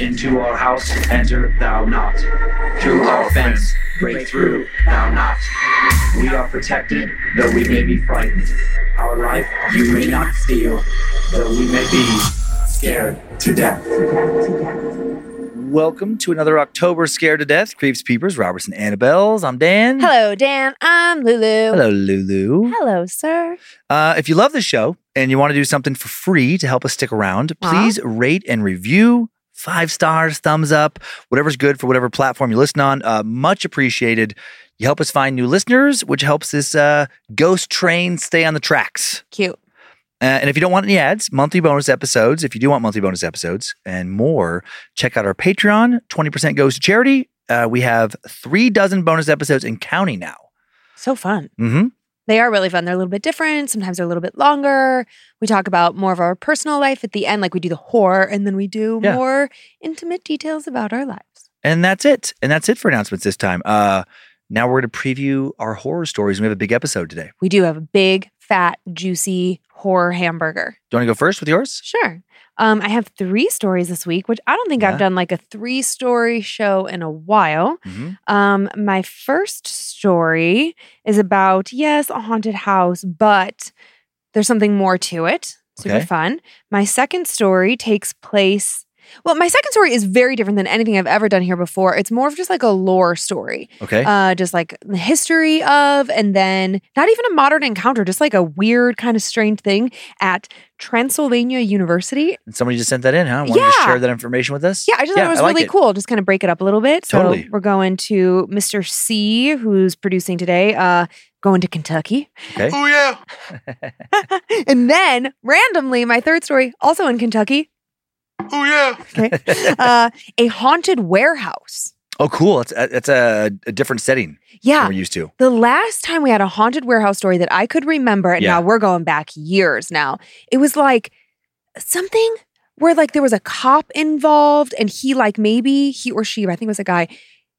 Into our house enter thou not. Through our fence break through thou not. We are protected, though we may be frightened. Our life you may not steal, though we may be scared to death. Welcome to another October Scared to Death, Creeps, Peepers, Robertson, Annabelles. I'm Dan. Hello, Dan. I'm Lulu. Hello, Lulu. Hello, sir. Uh, if you love the show and you want to do something for free to help us stick around, Aw. please rate and review. Five stars, thumbs up, whatever's good for whatever platform you listen on. Uh, much appreciated. You help us find new listeners, which helps this uh, ghost train stay on the tracks. Cute. Uh, and if you don't want any ads, monthly bonus episodes, if you do want monthly bonus episodes and more, check out our Patreon. 20% goes to charity. Uh, we have three dozen bonus episodes and counting now. So fun. hmm They are really fun. They're a little bit different. Sometimes they're a little bit longer. We talk about more of our personal life at the end, like we do the horror, and then we do Yeah. more intimate details about our lives. And that's it. And that's it for announcements this time. Uh, now we're going to preview our horror stories. We have a big episode today. We do have a big, fat, juicy horror hamburger. Do you want to go first with yours? Sure. Um, I have three stories this week, which I don't think Yeah. I've done like a three story show in a while. hmm Um, my first story is about, yes, a haunted house, but there's something more to it. Super Okay. fun. My second story takes place. Well, my second story is very different than anything I've ever done here before. It's more of just like a lore story, Okay. uh, just like the history of, and then not even a modern encounter, just like a weird kind of strange thing at Transylvania University. And Somebody just sent that in, huh? Want to Yeah. share that information with us? Yeah, I just thought it was like really cool. Just kind of break it up a little bit. So Totally. we're going to Mr. C, who's producing today, uh, going to Kentucky. Okay. Oh yeah! and then randomly, my third story, also in Kentucky, Oh yeah! okay, uh, a haunted warehouse. Oh, cool. It's, a- it's a, a different setting than Yeah. we're used to. The last time we had a haunted warehouse story that I could remember, and Yeah. now we're going back years now, it was like something where like there was a cop involved and he like maybe he or she, I think it was a guy,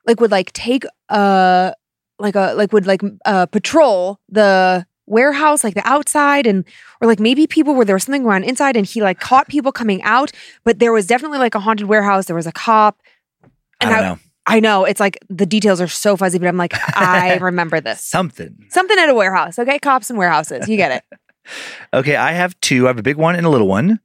like would like take uh like a like would like uh patrol the warehouse like the outside and or like maybe people where there was something going on inside and he like caught people coming out but there was definitely like a haunted warehouse there was a cop I and don't I- know. I know it's like the details are so fuzzy, but I'm like, I remember this. Something. Something at a warehouse. Okay. Cops and warehouses. You get it. Okay, I have two. I have a big one and a little one.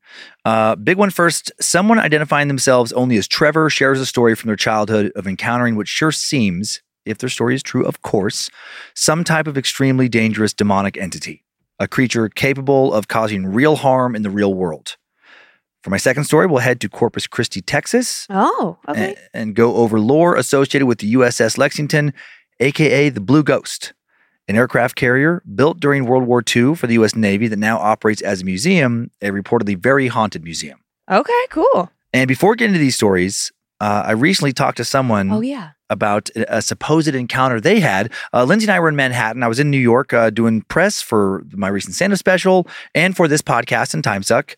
Uh, big one first. Someone identifying themselves only as Trevor shares a story from their childhood of encountering what sure seems, if their story is true, of course, some type of extremely dangerous demonic entity, a creature capable of causing real harm in the real world. For my second story, we'll head to Corpus Christi, Texas, Oh, okay. a- and go over lore associated with the USS Lexington, aka the Blue Ghost, an aircraft carrier built during World War II for the U.S. Navy that now operates as a museum, a reportedly very haunted museum. Okay, cool. And before getting to these stories, uh, I recently talked to someone Oh, yeah. About a supposed encounter they had. Uh, Lynze and I were in Manhattan. I was in New York uh, doing press for my recent stand-up special and for this podcast in Time Suck.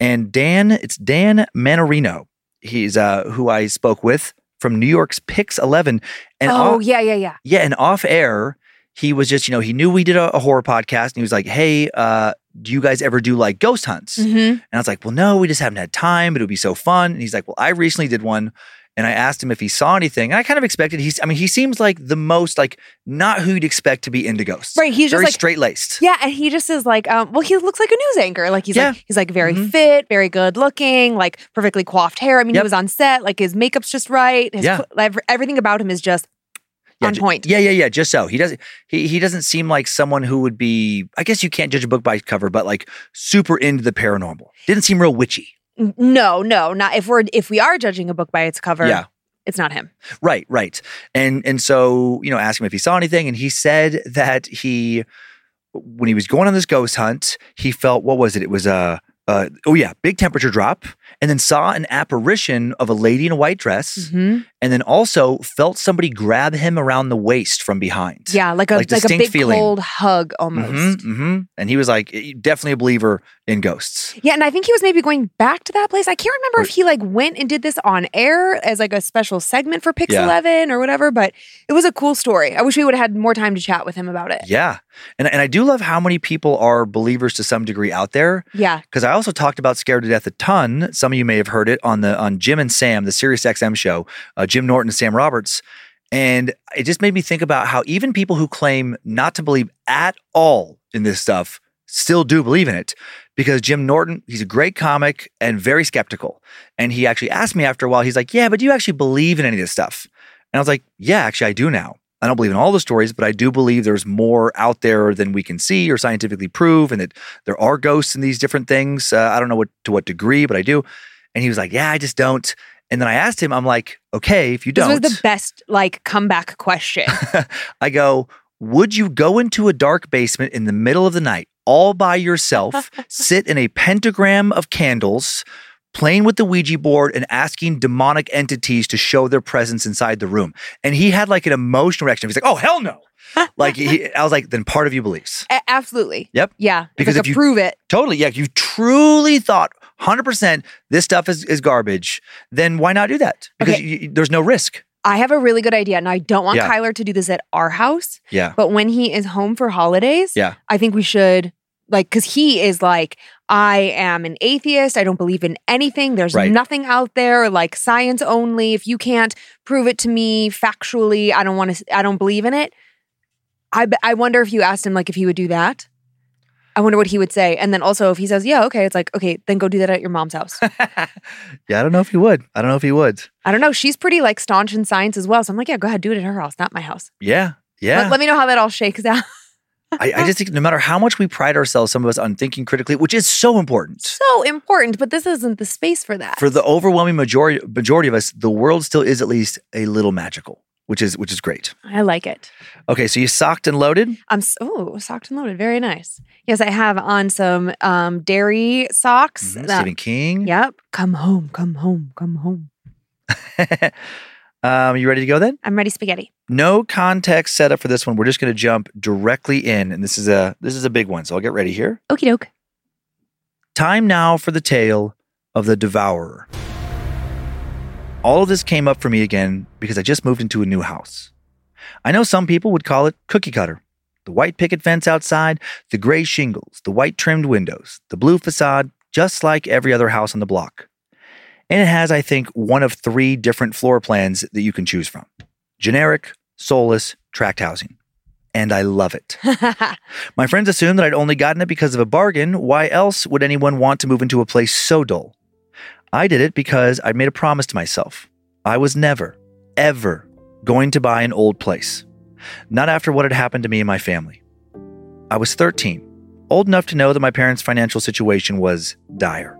And Dan, it's Dan Mannarino. He's uh, who I spoke with from New York's Pix 11. And oh, off, yeah, yeah, yeah. yeah, and off air, he was just, you know, he knew we did a, a horror podcast and he was like, hey, uh, do you guys ever do like ghost hunts? hmm And I was like, well, no, we just haven't had time. It would be so fun. And he's like, well, I recently did one. And I asked him if he saw anything. And I kind of expected he's, I mean, he seems like the most, like, not who you'd expect to be into ghosts. Right. He's just Very like, straight laced. yeah. And he just is like, um, well, he looks like a news anchor. Like he's Yeah. like, he's like very Mhm. fit, very good looking, like perfectly coiffed hair. I mean, he was on set, like his makeup's just right. His, Yeah. cl- everything about him is just Yeah, on point. Yeah, yeah, yeah. Just so he doesn't he he doesn't seem like someone who would be. I guess you can't judge a book by its cover, but like super into the paranormal. Didn't seem real witchy. No, no, not if we're if we are judging a book by its cover. Yeah. It's not him. Right, right. And and so, you know, ask him if he saw anything and he said that he when he was going on this ghost hunt, he felt what was it? It was a uh, oh yeah, big temperature drop and then saw an apparition of a lady in a white dress, Mhm. And then also felt somebody grab him around the waist from behind. Yeah, like a Like like, a big feeling. cold hug almost. hmm hmm And he was like, definitely a believer in ghosts. Yeah, and I think he was maybe going back to that place. I can't remember Or- if he like went and did this on air as like a special segment for Pix Yeah. Eleven or whatever, but it was a cool story. I wish we would have had more time to chat with him about it. Yeah. And, and I do love how many people are believers to some degree out there. Yeah. Because I also talked about Scared to Death a ton. Some of you may have heard it on the on Jim and Sam, the Sirius XM show, uh, Jim Norton and Sam Roberts. And it just made me think about how even people who claim not to believe at all in this stuff still do believe in it. Because Jim Norton, he's a great comic and very skeptical. And he actually asked me after a while, he's like, Yeah, but do you actually believe in any of this stuff? And I was like, Yeah, actually, I do now. I don't believe in all the stories, but I do believe there's more out there than we can see or scientifically prove, and that there are ghosts in these different things. Uh, I don't know what to what degree, but I do. And he was like, "Yeah, I just don't." And then I asked him, I'm like, "Okay, if you This don't," This was the best like comeback question. I go, "Would you go into a dark basement in the middle of the night all by yourself, sit in a pentagram of candles?" Playing with the Ouija board and asking demonic entities to show their presence inside the room. And he had like an emotional reaction. He's like, oh, hell no. like, he, I was like, then part of you believes. A- absolutely. Yep. Yeah. Because like if you- prove it. Totally. Yeah. If you truly thought 100% this stuff is, is garbage, then why not do that? Because Okay. you, there's no risk. I have a really good idea. And I don't want Yeah. Kyler to do this at our house, Yeah. but when he is home for holidays, Yeah. I think we should like because he is like, I am an atheist. I don't believe in anything. There's Right. nothing out there, like science only. If you can't prove it to me factually, I don't want to. I don't believe in it. I I wonder if you asked him like if he would do that. I wonder what he would say. And then also if he says, yeah, okay, it's like, okay, then go do that at your mom's house. yeah. I don't know if he would. I don't know if he would. I don't know. She's pretty like staunch in science as well. So I'm like, yeah, go ahead, do it at her house, not my house. Yeah. Yeah. Let, let me know how that all shakes out. I, I just think no matter how much we pride ourselves, some of us on thinking critically, which is so important. so important, but this isn't the space for that. For the overwhelming majority majority of us, the world still is at least a little magical, which is which is great. I like it. Okay, so you socked and loaded. I'm oh socked and loaded. Very nice. Yes, I have on some um Derry socks. Mhm, that- Stephen King. Yep. Come home, come home, come home. um, you ready to go then? I'm ready spaghetti. No context setup for this one. We're just going to jump directly in, and this is a this is a big one. So I'll get ready here. Okie doke. Time now for the tale of the devourer. All of this came up for me again because I just moved into a new house. I know some people would call it cookie cutter. The white picket fence outside, the gray shingles, the white trimmed windows, the blue facade, just like every other house on the block. And it has, I think, one of three different floor plans that you can choose from generic, soulless, tract housing. And I love it. My friends assumed that I'd only gotten it because of a bargain. Why else would anyone want to move into a place so dull? I did it because I'd made a promise to myself. I was never, ever going to buy an old place. Not after what had happened to me and my family. I was 13, old enough to know that my parents' financial situation was dire.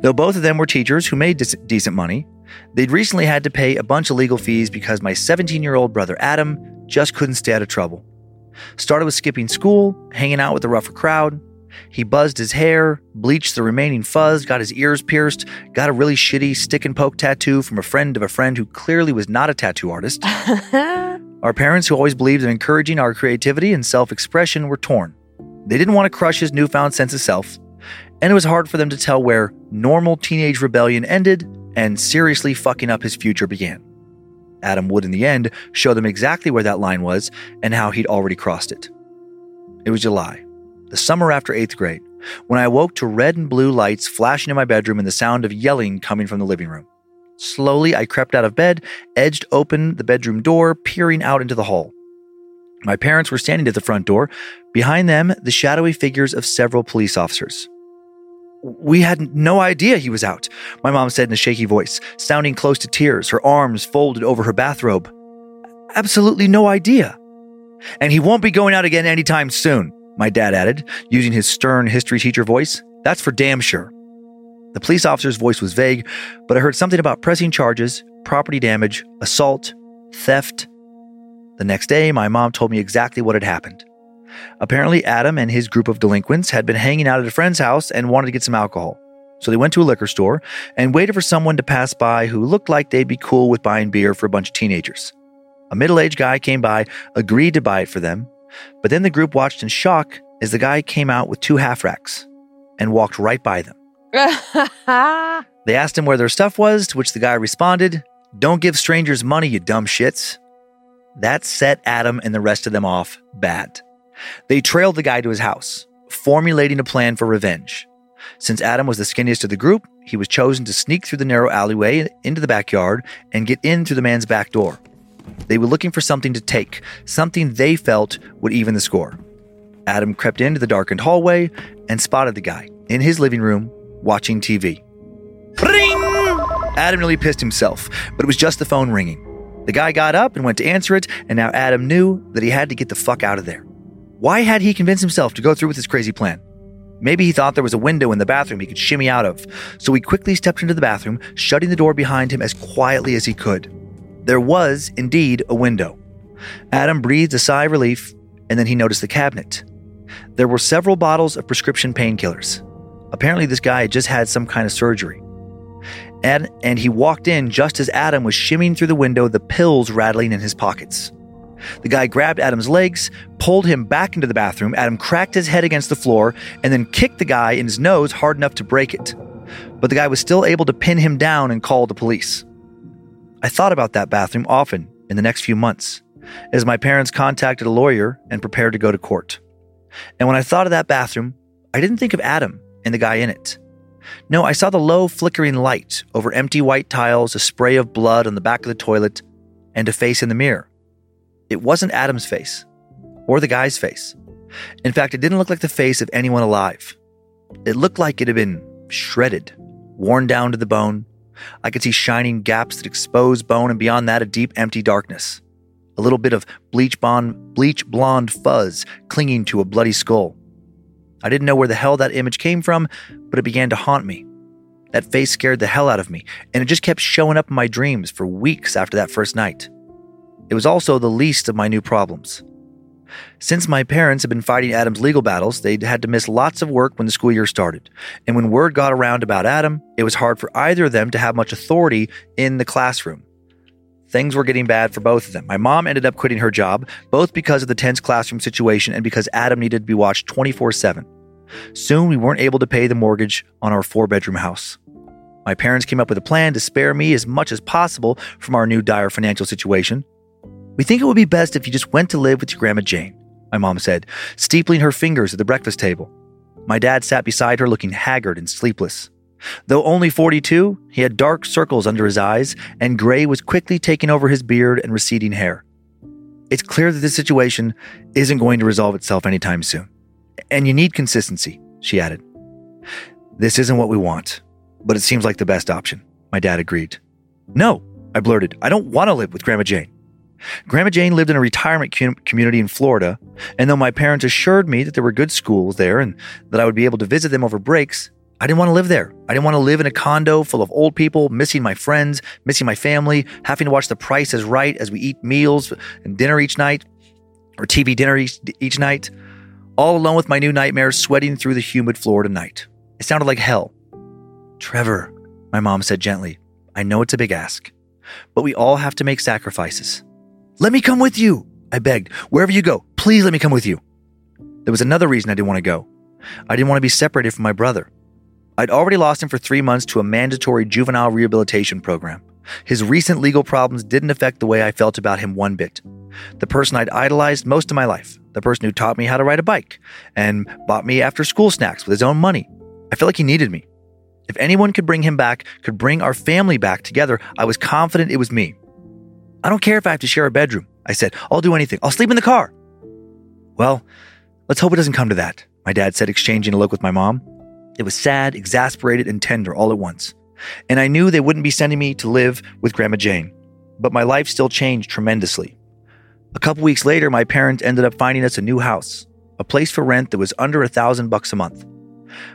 Though both of them were teachers who made dec- decent money, they'd recently had to pay a bunch of legal fees because my 17 year old brother Adam just couldn't stay out of trouble. Started with skipping school, hanging out with the rougher crowd. He buzzed his hair, bleached the remaining fuzz, got his ears pierced, got a really shitty stick and poke tattoo from a friend of a friend who clearly was not a tattoo artist. Our parents, who always believed in encouraging our creativity and self expression, were torn. They didn't want to crush his newfound sense of self, and it was hard for them to tell where normal teenage rebellion ended and seriously fucking up his future began. Adam would, in the end, show them exactly where that line was and how he'd already crossed it. It was July, the summer after eighth grade, when I awoke to red and blue lights flashing in my bedroom and the sound of yelling coming from the living room. Slowly, I crept out of bed, edged open the bedroom door, peering out into the hall. My parents were standing at the front door, behind them, the shadowy figures of several police officers. We had no idea he was out, my mom said in a shaky voice, sounding close to tears, her arms folded over her bathrobe. Absolutely no idea. And he won't be going out again anytime soon, my dad added, using his stern history teacher voice. That's for damn sure. The police officer's voice was vague, but I heard something about pressing charges, property damage, assault, theft. The next day, my mom told me exactly what had happened. Apparently, Adam and his group of delinquents had been hanging out at a friend's house and wanted to get some alcohol. So they went to a liquor store and waited for someone to pass by who looked like they'd be cool with buying beer for a bunch of teenagers. A middle aged guy came by, agreed to buy it for them, but then the group watched in shock as the guy came out with two half racks and walked right by them. They asked him where their stuff was, to which the guy responded, Don't give strangers money, you dumb shits. That set Adam and the rest of them off bad. They trailed the guy to his house, formulating a plan for revenge. Since Adam was the skinniest of the group, he was chosen to sneak through the narrow alleyway into the backyard and get in through the man's back door. They were looking for something to take, something they felt would even the score. Adam crept into the darkened hallway and spotted the guy in his living room watching TV. Ring! Adam nearly pissed himself, but it was just the phone ringing. The guy got up and went to answer it, and now Adam knew that he had to get the fuck out of there. Why had he convinced himself to go through with his crazy plan? Maybe he thought there was a window in the bathroom he could shimmy out of, so he quickly stepped into the bathroom, shutting the door behind him as quietly as he could. There was, indeed, a window. Adam breathed a sigh of relief, and then he noticed the cabinet. There were several bottles of prescription painkillers. Apparently, this guy had just had some kind of surgery. And, and he walked in just as Adam was shimmying through the window, the pills rattling in his pockets. The guy grabbed Adam's legs, pulled him back into the bathroom. Adam cracked his head against the floor and then kicked the guy in his nose hard enough to break it. But the guy was still able to pin him down and call the police. I thought about that bathroom often in the next few months as my parents contacted a lawyer and prepared to go to court. And when I thought of that bathroom, I didn't think of Adam and the guy in it. No, I saw the low flickering light over empty white tiles, a spray of blood on the back of the toilet, and a face in the mirror. It wasn't Adam's face or the guy's face. In fact, it didn't look like the face of anyone alive. It looked like it had been shredded, worn down to the bone. I could see shining gaps that exposed bone, and beyond that, a deep, empty darkness. A little bit of bleach blonde, bleach blonde fuzz clinging to a bloody skull. I didn't know where the hell that image came from, but it began to haunt me. That face scared the hell out of me, and it just kept showing up in my dreams for weeks after that first night. It was also the least of my new problems. Since my parents had been fighting Adam's legal battles, they'd had to miss lots of work when the school year started. And when word got around about Adam, it was hard for either of them to have much authority in the classroom. Things were getting bad for both of them. My mom ended up quitting her job, both because of the tense classroom situation and because Adam needed to be watched 24 7. Soon we weren't able to pay the mortgage on our four bedroom house. My parents came up with a plan to spare me as much as possible from our new dire financial situation. We think it would be best if you just went to live with your Grandma Jane, my mom said, steepling her fingers at the breakfast table. My dad sat beside her looking haggard and sleepless. Though only 42, he had dark circles under his eyes, and gray was quickly taking over his beard and receding hair. It's clear that this situation isn't going to resolve itself anytime soon. And you need consistency, she added. This isn't what we want, but it seems like the best option, my dad agreed. No, I blurted. I don't want to live with Grandma Jane. Grandma Jane lived in a retirement community in Florida, and though my parents assured me that there were good schools there and that I would be able to visit them over breaks, I didn't want to live there. I didn't want to live in a condo full of old people, missing my friends, missing my family, having to watch the price is right as we eat meals and dinner each night, or TV dinner each, each night, all alone with my new nightmares sweating through the humid Florida night. It sounded like hell. Trevor, my mom said gently, I know it's a big ask, but we all have to make sacrifices. Let me come with you, I begged. Wherever you go, please let me come with you. There was another reason I didn't want to go. I didn't want to be separated from my brother. I'd already lost him for three months to a mandatory juvenile rehabilitation program. His recent legal problems didn't affect the way I felt about him one bit. The person I'd idolized most of my life, the person who taught me how to ride a bike and bought me after school snacks with his own money. I felt like he needed me. If anyone could bring him back, could bring our family back together, I was confident it was me. I don't care if I have to share a bedroom, I said. I'll do anything. I'll sleep in the car. Well, let's hope it doesn't come to that, my dad said, exchanging a look with my mom. It was sad, exasperated, and tender all at once. And I knew they wouldn't be sending me to live with Grandma Jane. But my life still changed tremendously. A couple weeks later, my parents ended up finding us a new house, a place for rent that was under a thousand bucks a month.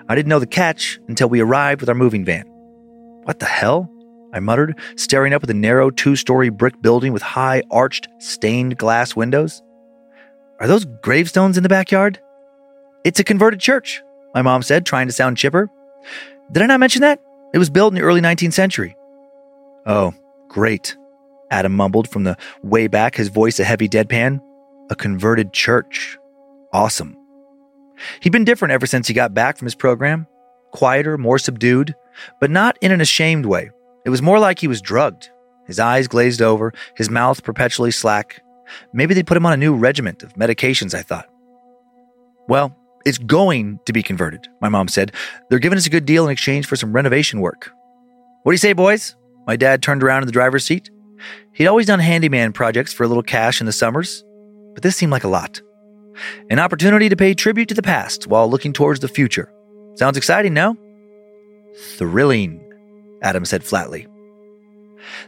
I didn't know the catch until we arrived with our moving van. What the hell? I muttered, staring up at the narrow two story brick building with high, arched, stained glass windows. Are those gravestones in the backyard? It's a converted church, my mom said, trying to sound chipper. Did I not mention that? It was built in the early 19th century. Oh, great. Adam mumbled from the way back, his voice a heavy deadpan. A converted church. Awesome. He'd been different ever since he got back from his program. Quieter, more subdued, but not in an ashamed way. It was more like he was drugged. His eyes glazed over, his mouth perpetually slack. Maybe they'd put him on a new regiment of medications, I thought. Well, it's going to be converted, my mom said. They're giving us a good deal in exchange for some renovation work. What do you say, boys? My dad turned around in the driver's seat. He'd always done handyman projects for a little cash in the summers, but this seemed like a lot. An opportunity to pay tribute to the past while looking towards the future. Sounds exciting, no? Thrilling, Adam said flatly.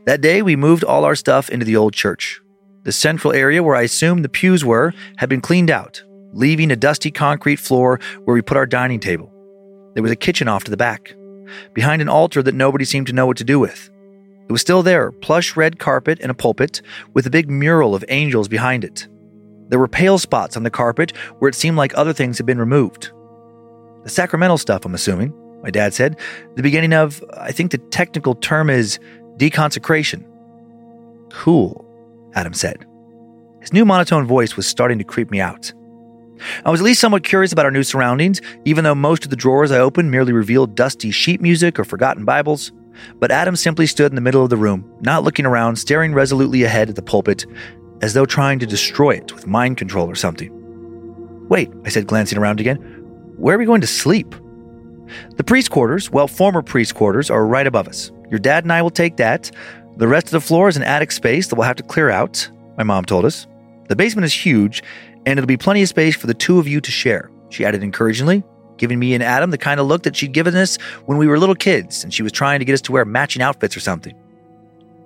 That day, we moved all our stuff into the old church. The central area where I assumed the pews were had been cleaned out, leaving a dusty concrete floor where we put our dining table. There was a kitchen off to the back, behind an altar that nobody seemed to know what to do with. It was still there, plush red carpet and a pulpit, with a big mural of angels behind it. There were pale spots on the carpet where it seemed like other things had been removed. The sacramental stuff, I'm assuming, my dad said. The beginning of, I think the technical term is deconsecration. Cool, Adam said. His new monotone voice was starting to creep me out. I was at least somewhat curious about our new surroundings, even though most of the drawers I opened merely revealed dusty sheet music or forgotten Bibles. But Adam simply stood in the middle of the room, not looking around, staring resolutely ahead at the pulpit, as though trying to destroy it with mind control or something. Wait, I said, glancing around again. Where are we going to sleep? The priest quarters, well, former priest quarters, are right above us. Your dad and I will take that. The rest of the floor is an attic space that we'll have to clear out, my mom told us. The basement is huge, and it'll be plenty of space for the two of you to share, she added encouragingly, giving me and Adam the kind of look that she'd given us when we were little kids and she was trying to get us to wear matching outfits or something.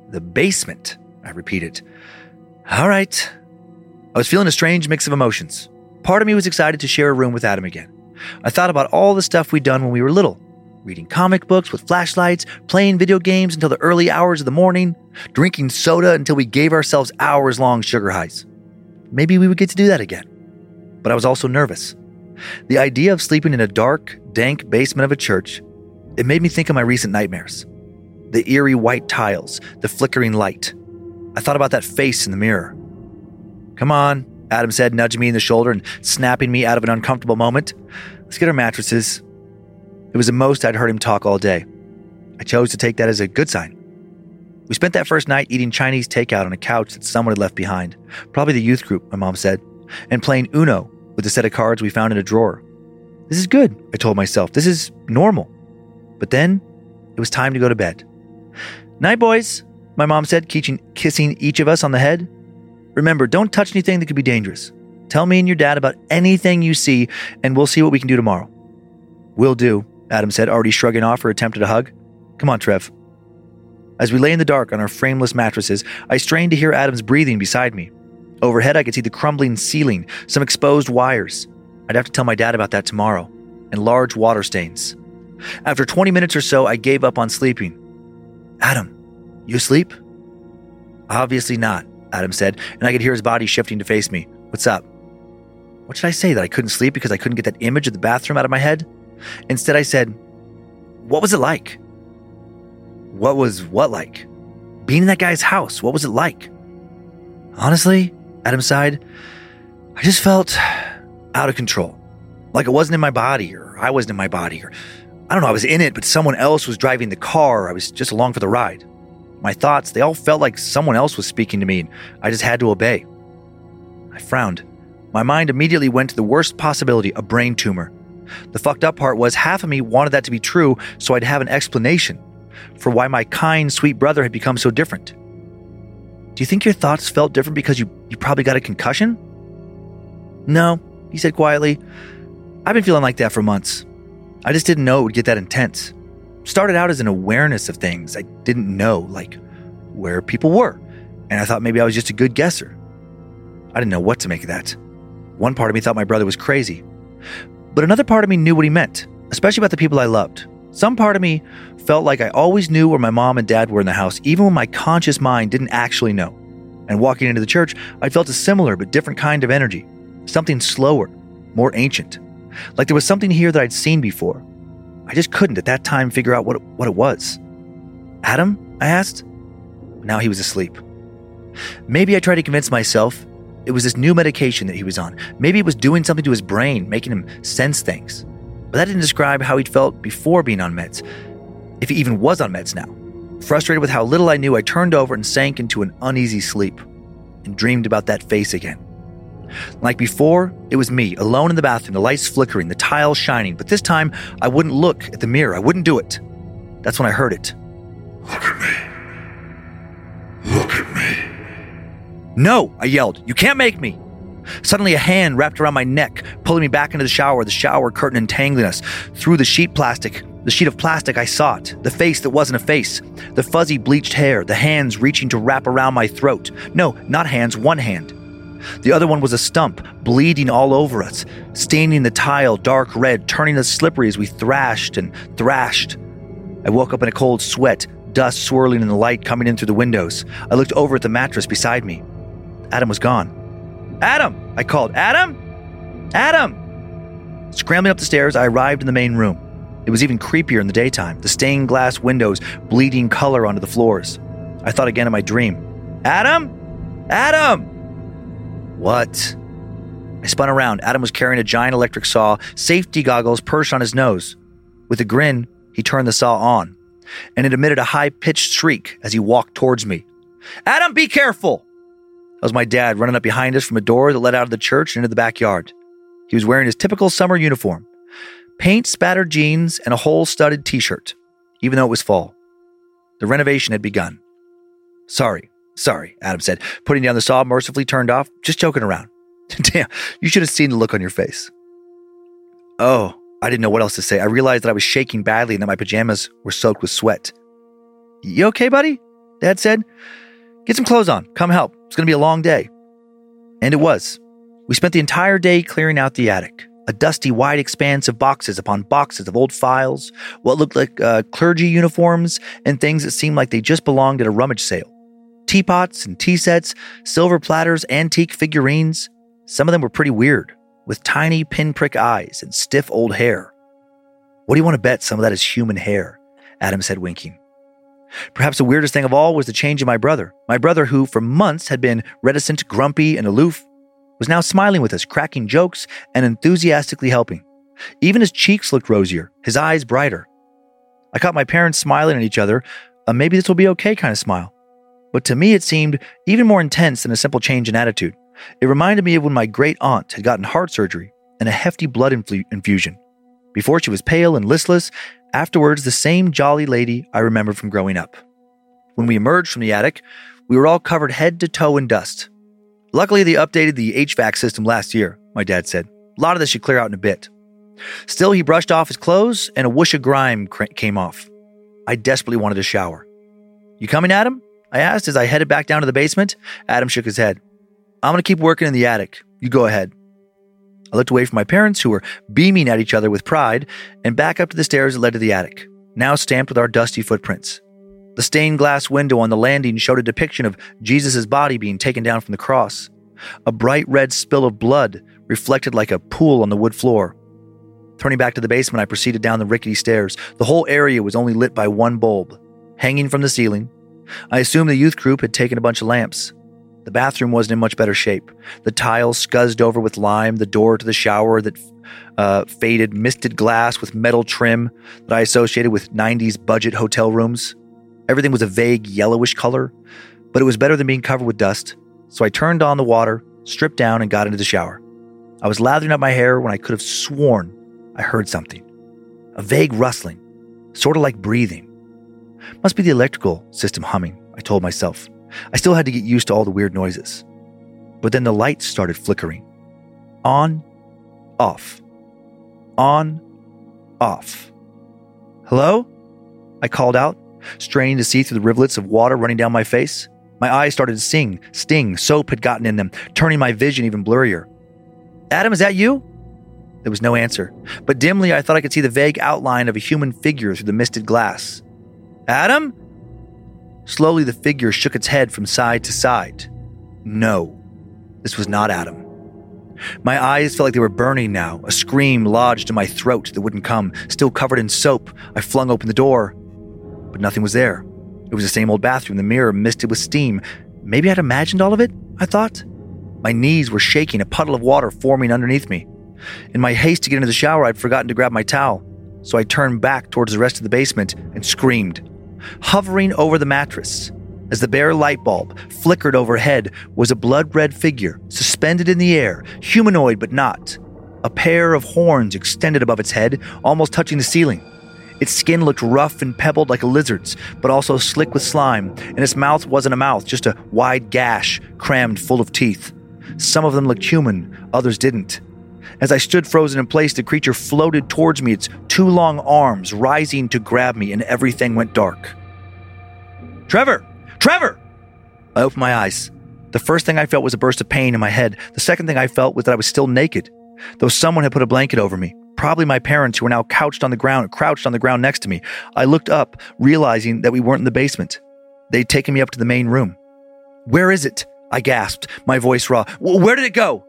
The basement, I repeated. All right. I was feeling a strange mix of emotions. Part of me was excited to share a room with Adam again. I thought about all the stuff we'd done when we were little reading comic books with flashlights, playing video games until the early hours of the morning, drinking soda until we gave ourselves hours long sugar highs. Maybe we would get to do that again. But I was also nervous. The idea of sleeping in a dark, dank basement of a church, it made me think of my recent nightmares. The eerie white tiles, the flickering light. I thought about that face in the mirror. Come on, Adam said, nudging me in the shoulder and snapping me out of an uncomfortable moment. Let's get our mattresses. It was the most I'd heard him talk all day. I chose to take that as a good sign. We spent that first night eating Chinese takeout on a couch that someone had left behind, probably the youth group, my mom said, and playing Uno with a set of cards we found in a drawer. This is good, I told myself. This is normal. But then it was time to go to bed. Night, boys, my mom said, kissing each of us on the head. Remember, don't touch anything that could be dangerous. Tell me and your dad about anything you see, and we'll see what we can do tomorrow. Will do, Adam said, already shrugging off her attempt at a hug. Come on, Trev. As we lay in the dark on our frameless mattresses, I strained to hear Adam's breathing beside me. Overhead, I could see the crumbling ceiling, some exposed wires. I'd have to tell my dad about that tomorrow, and large water stains. After 20 minutes or so, I gave up on sleeping. Adam, you asleep? Obviously not, Adam said, and I could hear his body shifting to face me. What's up? What should I say? That I couldn't sleep because I couldn't get that image of the bathroom out of my head? Instead, I said, What was it like? What was what like? Being in that guy's house, what was it like? Honestly, Adam sighed, I just felt out of control. Like it wasn't in my body, or I wasn't in my body, or I don't know, I was in it, but someone else was driving the car. I was just along for the ride. My thoughts, they all felt like someone else was speaking to me, and I just had to obey. I frowned. My mind immediately went to the worst possibility a brain tumor. The fucked up part was half of me wanted that to be true so I'd have an explanation for why my kind, sweet brother had become so different. Do you think your thoughts felt different because you, you probably got a concussion? No, he said quietly. I've been feeling like that for months. I just didn't know it would get that intense. Started out as an awareness of things I didn't know, like where people were, and I thought maybe I was just a good guesser. I didn't know what to make of that. One part of me thought my brother was crazy, but another part of me knew what he meant, especially about the people I loved. Some part of me felt like I always knew where my mom and dad were in the house, even when my conscious mind didn't actually know. And walking into the church, I felt a similar but different kind of energy. Something slower, more ancient. Like there was something here that I'd seen before. I just couldn't at that time figure out what, what it was. Adam? I asked. Now he was asleep. Maybe I tried to convince myself it was this new medication that he was on. Maybe it was doing something to his brain, making him sense things. But that didn't describe how he'd felt before being on meds, if he even was on meds now. Frustrated with how little I knew, I turned over and sank into an uneasy sleep and dreamed about that face again. Like before, it was me, alone in the bathroom, the lights flickering, the tiles shining, but this time I wouldn't look at the mirror. I wouldn't do it. That's when I heard it. Look at me. Look at me. No, I yelled. You can't make me. Suddenly, a hand wrapped around my neck, pulling me back into the shower, the shower curtain entangling us. Through the sheet plastic, the sheet of plastic, I saw it. The face that wasn't a face. The fuzzy bleached hair, the hands reaching to wrap around my throat. No, not hands, one hand. The other one was a stump, bleeding all over us, staining the tile dark red, turning us slippery as we thrashed and thrashed. I woke up in a cold sweat, dust swirling in the light coming in through the windows. I looked over at the mattress beside me. Adam was gone. Adam! I called. Adam! Adam! Scrambling up the stairs, I arrived in the main room. It was even creepier in the daytime, the stained glass windows bleeding color onto the floors. I thought again of my dream. Adam? Adam! What? I spun around. Adam was carrying a giant electric saw, safety goggles perched on his nose. With a grin, he turned the saw on, and it emitted a high pitched shriek as he walked towards me. Adam, be careful! That was my dad running up behind us from a door that led out of the church and into the backyard. He was wearing his typical summer uniform paint spattered jeans and a hole studded t shirt, even though it was fall. The renovation had begun. Sorry, sorry, Adam said, putting down the saw mercifully turned off, just joking around. Damn, you should have seen the look on your face. Oh, I didn't know what else to say. I realized that I was shaking badly and that my pajamas were soaked with sweat. You okay, buddy? Dad said. Get some clothes on. Come help. It's going to be a long day. And it was. We spent the entire day clearing out the attic. A dusty, wide expanse of boxes upon boxes of old files, what looked like uh, clergy uniforms, and things that seemed like they just belonged at a rummage sale. Teapots and tea sets, silver platters, antique figurines. Some of them were pretty weird, with tiny pinprick eyes and stiff old hair. What do you want to bet some of that is human hair? Adam said, winking. Perhaps the weirdest thing of all was the change in my brother. My brother, who for months had been reticent, grumpy, and aloof, was now smiling with us, cracking jokes, and enthusiastically helping. Even his cheeks looked rosier, his eyes brighter. I caught my parents smiling at each other, a maybe this will be okay kind of smile. But to me, it seemed even more intense than a simple change in attitude. It reminded me of when my great aunt had gotten heart surgery and a hefty blood infusion. Before she was pale and listless, afterwards, the same jolly lady I remembered from growing up. When we emerged from the attic, we were all covered head to toe in dust. Luckily, they updated the HVAC system last year, my dad said. A lot of this should clear out in a bit. Still, he brushed off his clothes and a whoosh of grime cr- came off. I desperately wanted a shower. You coming, Adam? I asked as I headed back down to the basement. Adam shook his head. I'm going to keep working in the attic. You go ahead. I looked away from my parents, who were beaming at each other with pride, and back up to the stairs that led to the attic, now stamped with our dusty footprints. The stained glass window on the landing showed a depiction of Jesus' body being taken down from the cross. A bright red spill of blood reflected like a pool on the wood floor. Turning back to the basement, I proceeded down the rickety stairs. The whole area was only lit by one bulb, hanging from the ceiling. I assumed the youth group had taken a bunch of lamps. The bathroom wasn't in much better shape. The tiles scuzzed over with lime, the door to the shower that uh, faded, misted glass with metal trim that I associated with 90s budget hotel rooms. Everything was a vague yellowish color, but it was better than being covered with dust. So I turned on the water, stripped down, and got into the shower. I was lathering up my hair when I could have sworn I heard something a vague rustling, sort of like breathing. Must be the electrical system humming, I told myself. I still had to get used to all the weird noises. But then the lights started flickering. On, off. On, off. Hello? I called out, straining to see through the rivulets of water running down my face. My eyes started to sting, sting, soap had gotten in them, turning my vision even blurrier. Adam, is that you? There was no answer, but dimly I thought I could see the vague outline of a human figure through the misted glass. Adam? Slowly, the figure shook its head from side to side. No, this was not Adam. My eyes felt like they were burning now. A scream lodged in my throat that wouldn't come. Still covered in soap, I flung open the door, but nothing was there. It was the same old bathroom, the mirror misted with steam. Maybe I'd imagined all of it, I thought. My knees were shaking, a puddle of water forming underneath me. In my haste to get into the shower, I'd forgotten to grab my towel, so I turned back towards the rest of the basement and screamed. Hovering over the mattress, as the bare light bulb flickered overhead, was a blood red figure, suspended in the air, humanoid but not. A pair of horns extended above its head, almost touching the ceiling. Its skin looked rough and pebbled like a lizard's, but also slick with slime, and its mouth wasn't a mouth, just a wide gash crammed full of teeth. Some of them looked human, others didn't. As I stood frozen in place, the creature floated towards me, its two long arms rising to grab me, and everything went dark. Trevor! Trevor! I opened my eyes. The first thing I felt was a burst of pain in my head. The second thing I felt was that I was still naked, though someone had put a blanket over me. Probably my parents, who were now couched on the ground, crouched on the ground next to me. I looked up, realizing that we weren't in the basement. They'd taken me up to the main room. Where is it? I gasped, my voice raw. Where did it go?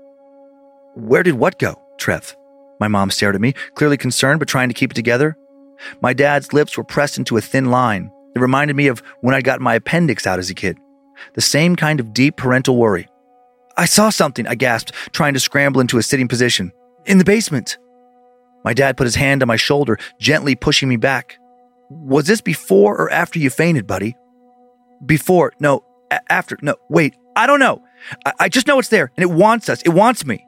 Where did what go, Trev? My mom stared at me, clearly concerned but trying to keep it together. My dad's lips were pressed into a thin line. It reminded me of when I got my appendix out as a kid. The same kind of deep parental worry. I saw something, I gasped, trying to scramble into a sitting position. In the basement. My dad put his hand on my shoulder, gently pushing me back. Was this before or after you fainted, buddy? Before. No, a- after. No, wait. I don't know. I-, I just know it's there, and it wants us. It wants me.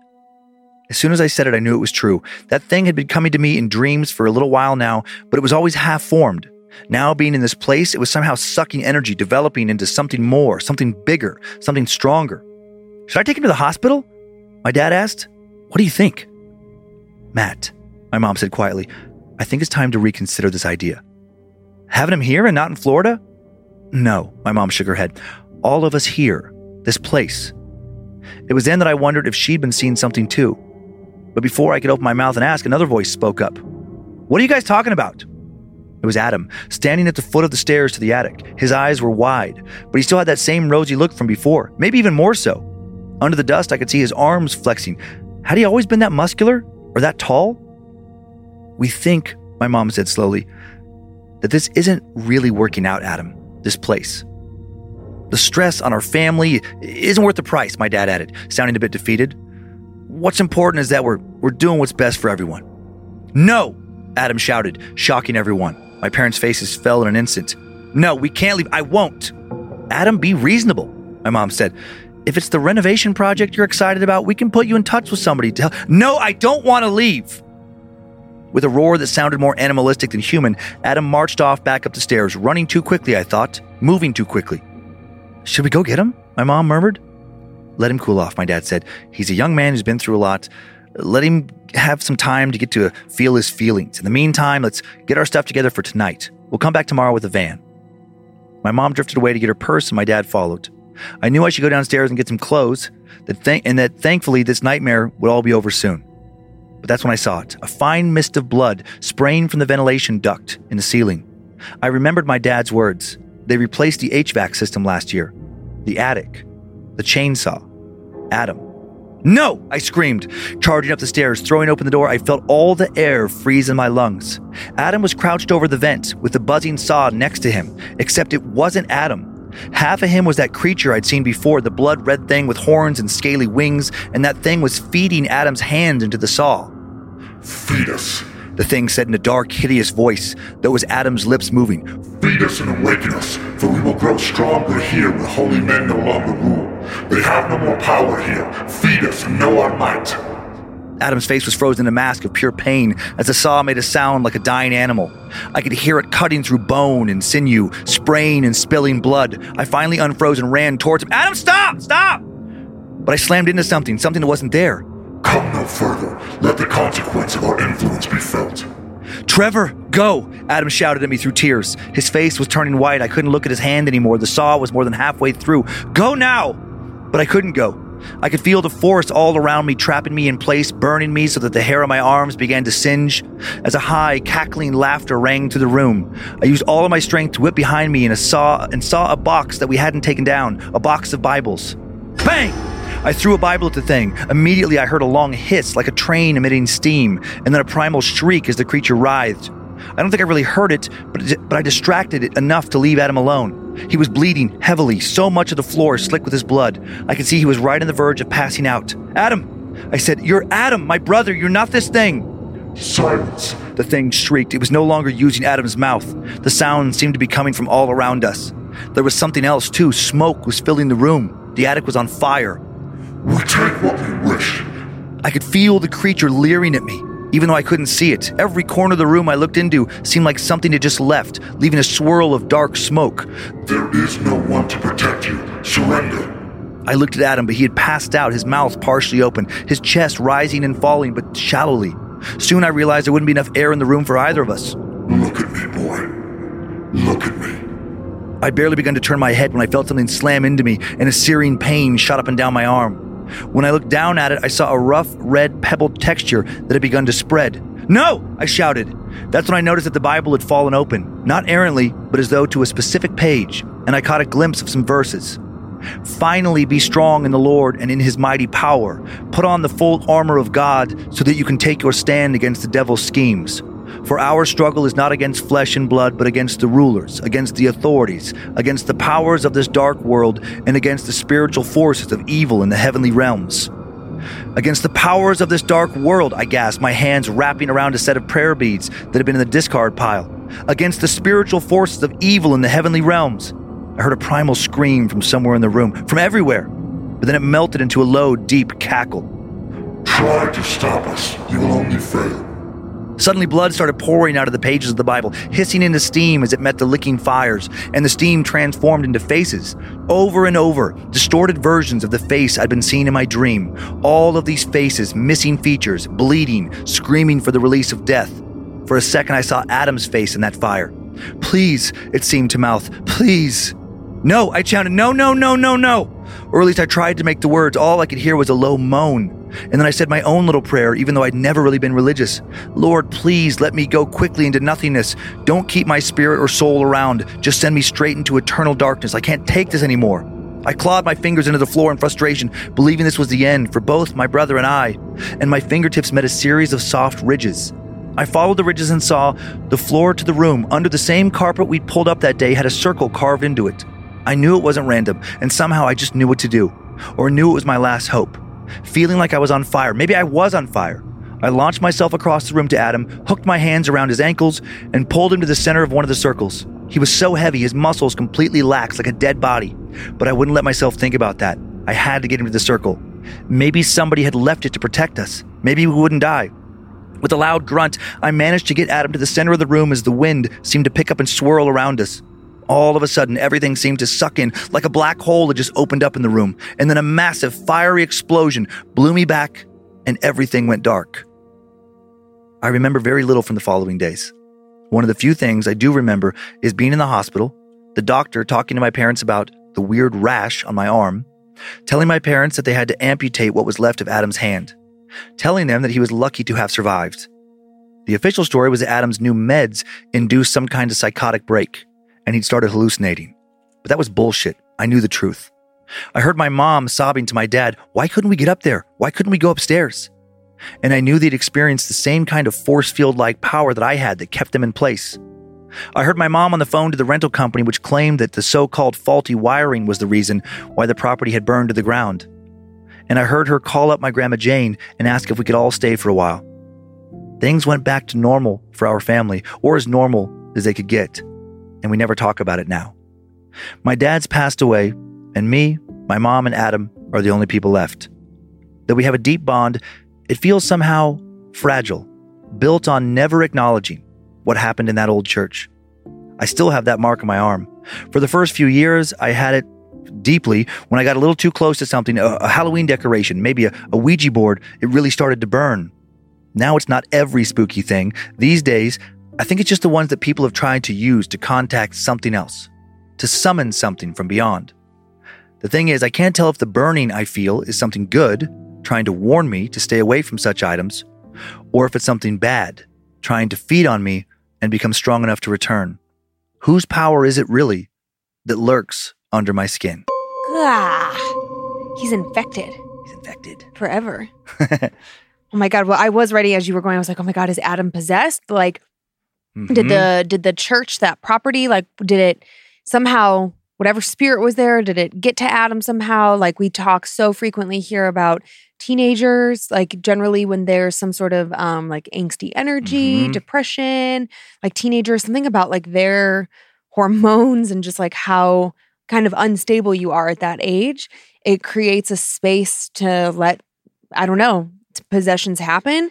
As soon as I said it, I knew it was true. That thing had been coming to me in dreams for a little while now, but it was always half formed. Now, being in this place, it was somehow sucking energy, developing into something more, something bigger, something stronger. Should I take him to the hospital? My dad asked. What do you think? Matt, my mom said quietly, I think it's time to reconsider this idea. Having him here and not in Florida? No, my mom shook her head. All of us here, this place. It was then that I wondered if she'd been seeing something too. But before I could open my mouth and ask, another voice spoke up. What are you guys talking about? It was Adam, standing at the foot of the stairs to the attic. His eyes were wide, but he still had that same rosy look from before, maybe even more so. Under the dust, I could see his arms flexing. Had he always been that muscular or that tall? We think, my mom said slowly, that this isn't really working out, Adam, this place. The stress on our family isn't worth the price, my dad added, sounding a bit defeated. What's important is that we're, we're doing what's best for everyone. No, Adam shouted, shocking everyone. My parents' faces fell in an instant. No, we can't leave. I won't. Adam, be reasonable, my mom said. If it's the renovation project you're excited about, we can put you in touch with somebody to help. No, I don't want to leave. With a roar that sounded more animalistic than human, Adam marched off back up the stairs, running too quickly, I thought, moving too quickly. Should we go get him? My mom murmured. Let him cool off, my dad said. He's a young man who's been through a lot. Let him have some time to get to feel his feelings. In the meantime, let's get our stuff together for tonight. We'll come back tomorrow with a van. My mom drifted away to get her purse, and my dad followed. I knew I should go downstairs and get some clothes, that th- and that thankfully this nightmare would all be over soon. But that's when I saw it a fine mist of blood spraying from the ventilation duct in the ceiling. I remembered my dad's words. They replaced the HVAC system last year, the attic, the chainsaw, Adam. No! I screamed, charging up the stairs. Throwing open the door, I felt all the air freeze in my lungs. Adam was crouched over the vent with the buzzing saw next to him, except it wasn't Adam. Half of him was that creature I'd seen before, the blood red thing with horns and scaly wings, and that thing was feeding Adam's hand into the saw. Feed us. The thing said in a dark, hideous voice, though was Adam's lips moving. Feed us and awaken us, for we will grow stronger here where holy men no longer rule. They have no more power here. Feed us and know our might. Adam's face was frozen in a mask of pure pain as the saw made a sound like a dying animal. I could hear it cutting through bone and sinew, spraying and spilling blood. I finally unfroze and ran towards him. Adam, stop! Stop! But I slammed into something, something that wasn't there. Come no further. Let the consequence of our influence be felt. Trevor, go! Adam shouted at me through tears. His face was turning white. I couldn't look at his hand anymore. The saw was more than halfway through. Go now! But I couldn't go. I could feel the force all around me, trapping me in place, burning me so that the hair on my arms began to singe. As a high, cackling laughter rang through the room, I used all of my strength to whip behind me and saw and saw a box that we hadn't taken down, a box of Bibles. Bang! I threw a Bible at the thing. Immediately, I heard a long hiss like a train emitting steam, and then a primal shriek as the creature writhed. I don't think I really heard it, but, but I distracted it enough to leave Adam alone. He was bleeding heavily, so much of the floor slick with his blood. I could see he was right on the verge of passing out. Adam! I said, You're Adam, my brother, you're not this thing. Silence. The thing shrieked. It was no longer using Adam's mouth. The sound seemed to be coming from all around us. There was something else, too. Smoke was filling the room. The attic was on fire. We take what we wish. I could feel the creature leering at me, even though I couldn't see it. Every corner of the room I looked into seemed like something had just left, leaving a swirl of dark smoke. There is no one to protect you. Surrender. I looked at Adam, but he had passed out, his mouth partially open, his chest rising and falling, but shallowly. Soon I realized there wouldn't be enough air in the room for either of us. Look at me, boy. Look at me. I'd barely begun to turn my head when I felt something slam into me, and a searing pain shot up and down my arm. When I looked down at it, I saw a rough, red, pebbled texture that had begun to spread. No! I shouted. That's when I noticed that the Bible had fallen open, not errantly, but as though to a specific page, and I caught a glimpse of some verses. Finally, be strong in the Lord and in his mighty power. Put on the full armor of God so that you can take your stand against the devil's schemes. For our struggle is not against flesh and blood, but against the rulers, against the authorities, against the powers of this dark world, and against the spiritual forces of evil in the heavenly realms. Against the powers of this dark world, I gasped, my hands wrapping around a set of prayer beads that had been in the discard pile. Against the spiritual forces of evil in the heavenly realms. I heard a primal scream from somewhere in the room, from everywhere, but then it melted into a low, deep cackle. Try to stop us. You will only fail. Suddenly, blood started pouring out of the pages of the Bible, hissing into steam as it met the licking fires, and the steam transformed into faces. Over and over, distorted versions of the face I'd been seeing in my dream. All of these faces, missing features, bleeding, screaming for the release of death. For a second, I saw Adam's face in that fire. Please, it seemed to mouth, please. No, I shouted, no, no, no, no, no. Or at least I tried to make the words. All I could hear was a low moan. And then I said my own little prayer, even though I'd never really been religious. Lord, please let me go quickly into nothingness. Don't keep my spirit or soul around. Just send me straight into eternal darkness. I can't take this anymore. I clawed my fingers into the floor in frustration, believing this was the end for both my brother and I, and my fingertips met a series of soft ridges. I followed the ridges and saw the floor to the room under the same carpet we'd pulled up that day had a circle carved into it. I knew it wasn't random, and somehow I just knew what to do, or knew it was my last hope. Feeling like I was on fire, maybe I was on fire. I launched myself across the room to Adam, hooked my hands around his ankles, and pulled him to the center of one of the circles. He was so heavy, his muscles completely lax like a dead body. But I wouldn't let myself think about that. I had to get him to the circle. Maybe somebody had left it to protect us. Maybe we wouldn't die. With a loud grunt, I managed to get Adam to the center of the room as the wind seemed to pick up and swirl around us. All of a sudden, everything seemed to suck in like a black hole that just opened up in the room, and then a massive fiery explosion blew me back, and everything went dark. I remember very little from the following days. One of the few things I do remember is being in the hospital, the doctor talking to my parents about the weird rash on my arm, telling my parents that they had to amputate what was left of Adam's hand, telling them that he was lucky to have survived. The official story was that Adam's new meds induced some kind of psychotic break, and he'd started hallucinating. But that was bullshit. I knew the truth. I heard my mom sobbing to my dad, Why couldn't we get up there? Why couldn't we go upstairs? And I knew they'd experienced the same kind of force field like power that I had that kept them in place. I heard my mom on the phone to the rental company, which claimed that the so called faulty wiring was the reason why the property had burned to the ground. And I heard her call up my Grandma Jane and ask if we could all stay for a while. Things went back to normal for our family, or as normal as they could get, and we never talk about it now. My dad's passed away, and me, my mom, and Adam are the only people left. Though we have a deep bond, it feels somehow fragile, built on never acknowledging what happened in that old church. I still have that mark on my arm. For the first few years, I had it deeply. When I got a little too close to something, a, a Halloween decoration, maybe a, a Ouija board, it really started to burn. Now it's not every spooky thing. These days, I think it's just the ones that people have tried to use to contact something else, to summon something from beyond. The thing is, I can't tell if the burning I feel is something good, trying to warn me to stay away from such items, or if it's something bad, trying to feed on me and become strong enough to return. Whose power is it really that lurks under my skin? Ah, he's infected. He's infected. forever. oh my god! Well, I was ready as you were going. I was like, oh my god, is Adam possessed? Like, did Mhm. the did the church that property like did it somehow whatever spirit was there did it get to adam somehow like we talk so frequently here about teenagers like generally when there's some sort of um like angsty energy Mhm. depression like teenagers something about like their hormones and just like how kind of unstable you are at that age it creates a space to let i don't know possessions happen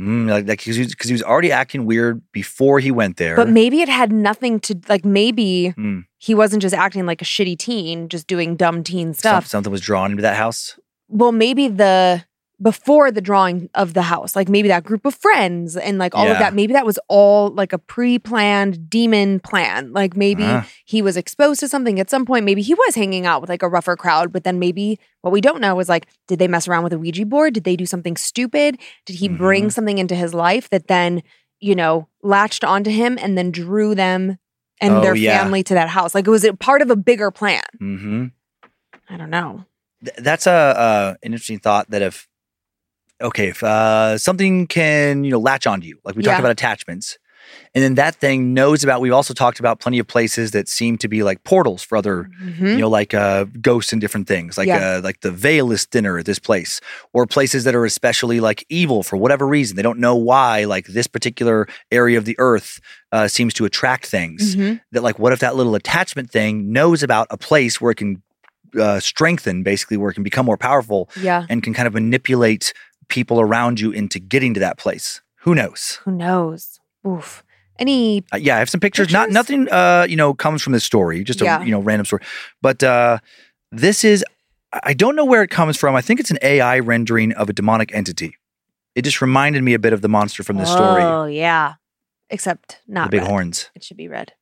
Mm, like because he, he was already acting weird before he went there. But maybe it had nothing to like maybe Mm. he wasn't just acting like a shitty teen, just doing dumb teen Some- stuff. something was drawn into that house. Well, maybe the before the drawing of the house, like maybe that group of friends and like all Yeah. of that, maybe that was all like a pre-planned demon plan. Like maybe Ah. he was exposed to something at some point. Maybe he was hanging out with like a rougher crowd, but then maybe what we don't know is like, did they mess around with a Ouija board? Did they do something stupid? Did he bring Mhm. something into his life that then, you know, latched onto him and then drew them and Oh, their yeah. family to that house? Like, was it part of a bigger plan? mm-hmm. I don't know. Th- that's a uh, an interesting thought. That if okay, if uh, something can you know latch onto you, like we Yeah. talked about attachments, and then that thing knows about. We've also talked about plenty of places that seem to be like portals for other Mhm. you know, like uh, ghosts and different things, like Yeah. uh, like the veilless dinner at this place, or places that are especially like evil for whatever reason. They don't know why, like this particular area of the earth uh, seems to attract things. Mhm. That like, what if that little attachment thing knows about a place where it can uh, strengthen, basically, where it can become more powerful Yeah. and can kind of manipulate people around you into getting to that place. Who knows? Who knows? Oof. Any Uh, yeah, I have some pictures. Not nothing. Uh, you know, comes from this story. Just a Yeah. you know random story. But uh, this is. I don't know where it comes from. I think it's an AI rendering of a demonic entity. It just reminded me a bit of the monster from this story. Oh yeah. Except not the big red. horns. It should be red.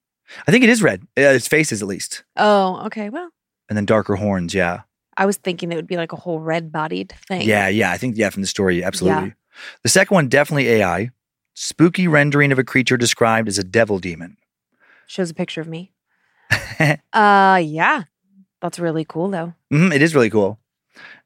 I think it is red. Uh, its face is at least, Oh, okay. Well, and then darker horns. Yeah, I was thinking it would be like a whole red-bodied thing. yeah, yeah. I think yeah from the story, absolutely. The second one definitely AI. Spooky rendering of a creature described as a devil demon. Shows a picture of me. uh yeah. That's really cool though. Mhm, it is really cool.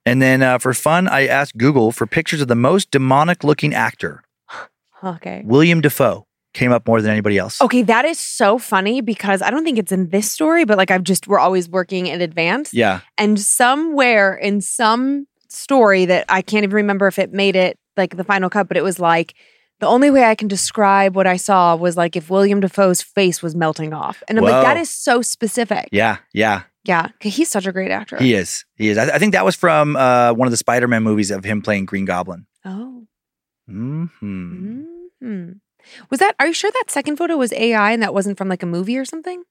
And then uh, for fun, I asked Google for pictures of the most demonic looking actor. Okay. William Dafoe came up more than anybody else. Okay, that is so funny because I don't think it's in this story, but like I've just we're always working in advance. Yeah. And somewhere in some story that I can't even remember if it made it like the final cut, but it was like the only way I can describe what I saw was like if William Dafoe's face was melting off. And I'm like, that is so specific. Yeah. Yeah. Yeah. he's such a great actor. He is. He is. I, I think that was from uh, one of the Spider Man movies of him playing Green Goblin. oh. hmm hmm Was that, are you sure that second photo was AI and that wasn't from like a movie or something?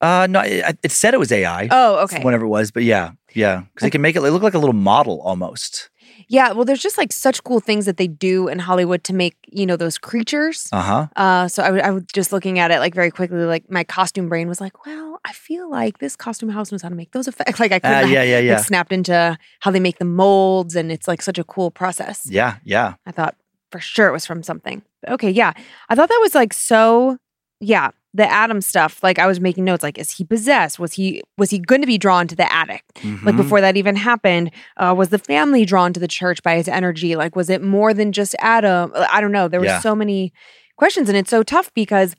Uh, no, it, it said it was AI. Oh, okay. Whenever it was, but yeah, yeah, because they can make it look like a little model almost. Yeah. Well, there's just like such cool things that they do in Hollywood to make, you know, those creatures. Uh huh. Uh, so I, w- I was just looking at it like very quickly, like my costume brain was like, well, I feel like this costume house knows how to make those effects. Like I Uh, couldn't yeah, yeah, yeah, like, snapped into how they make the molds, and it's like such a cool process. yeah, yeah. I thought for sure it was from something. Okay, yeah, I thought that was like so. Yeah, the Adam stuff. Like I was making notes. Like, is he possessed? Was he was he going to be drawn to the attic? Like Mhm. before that even happened, uh, was the family drawn to the church by his energy? Like, was it more than just Adam? Uh, I don't know. There were Yeah. so many questions, and it's so tough because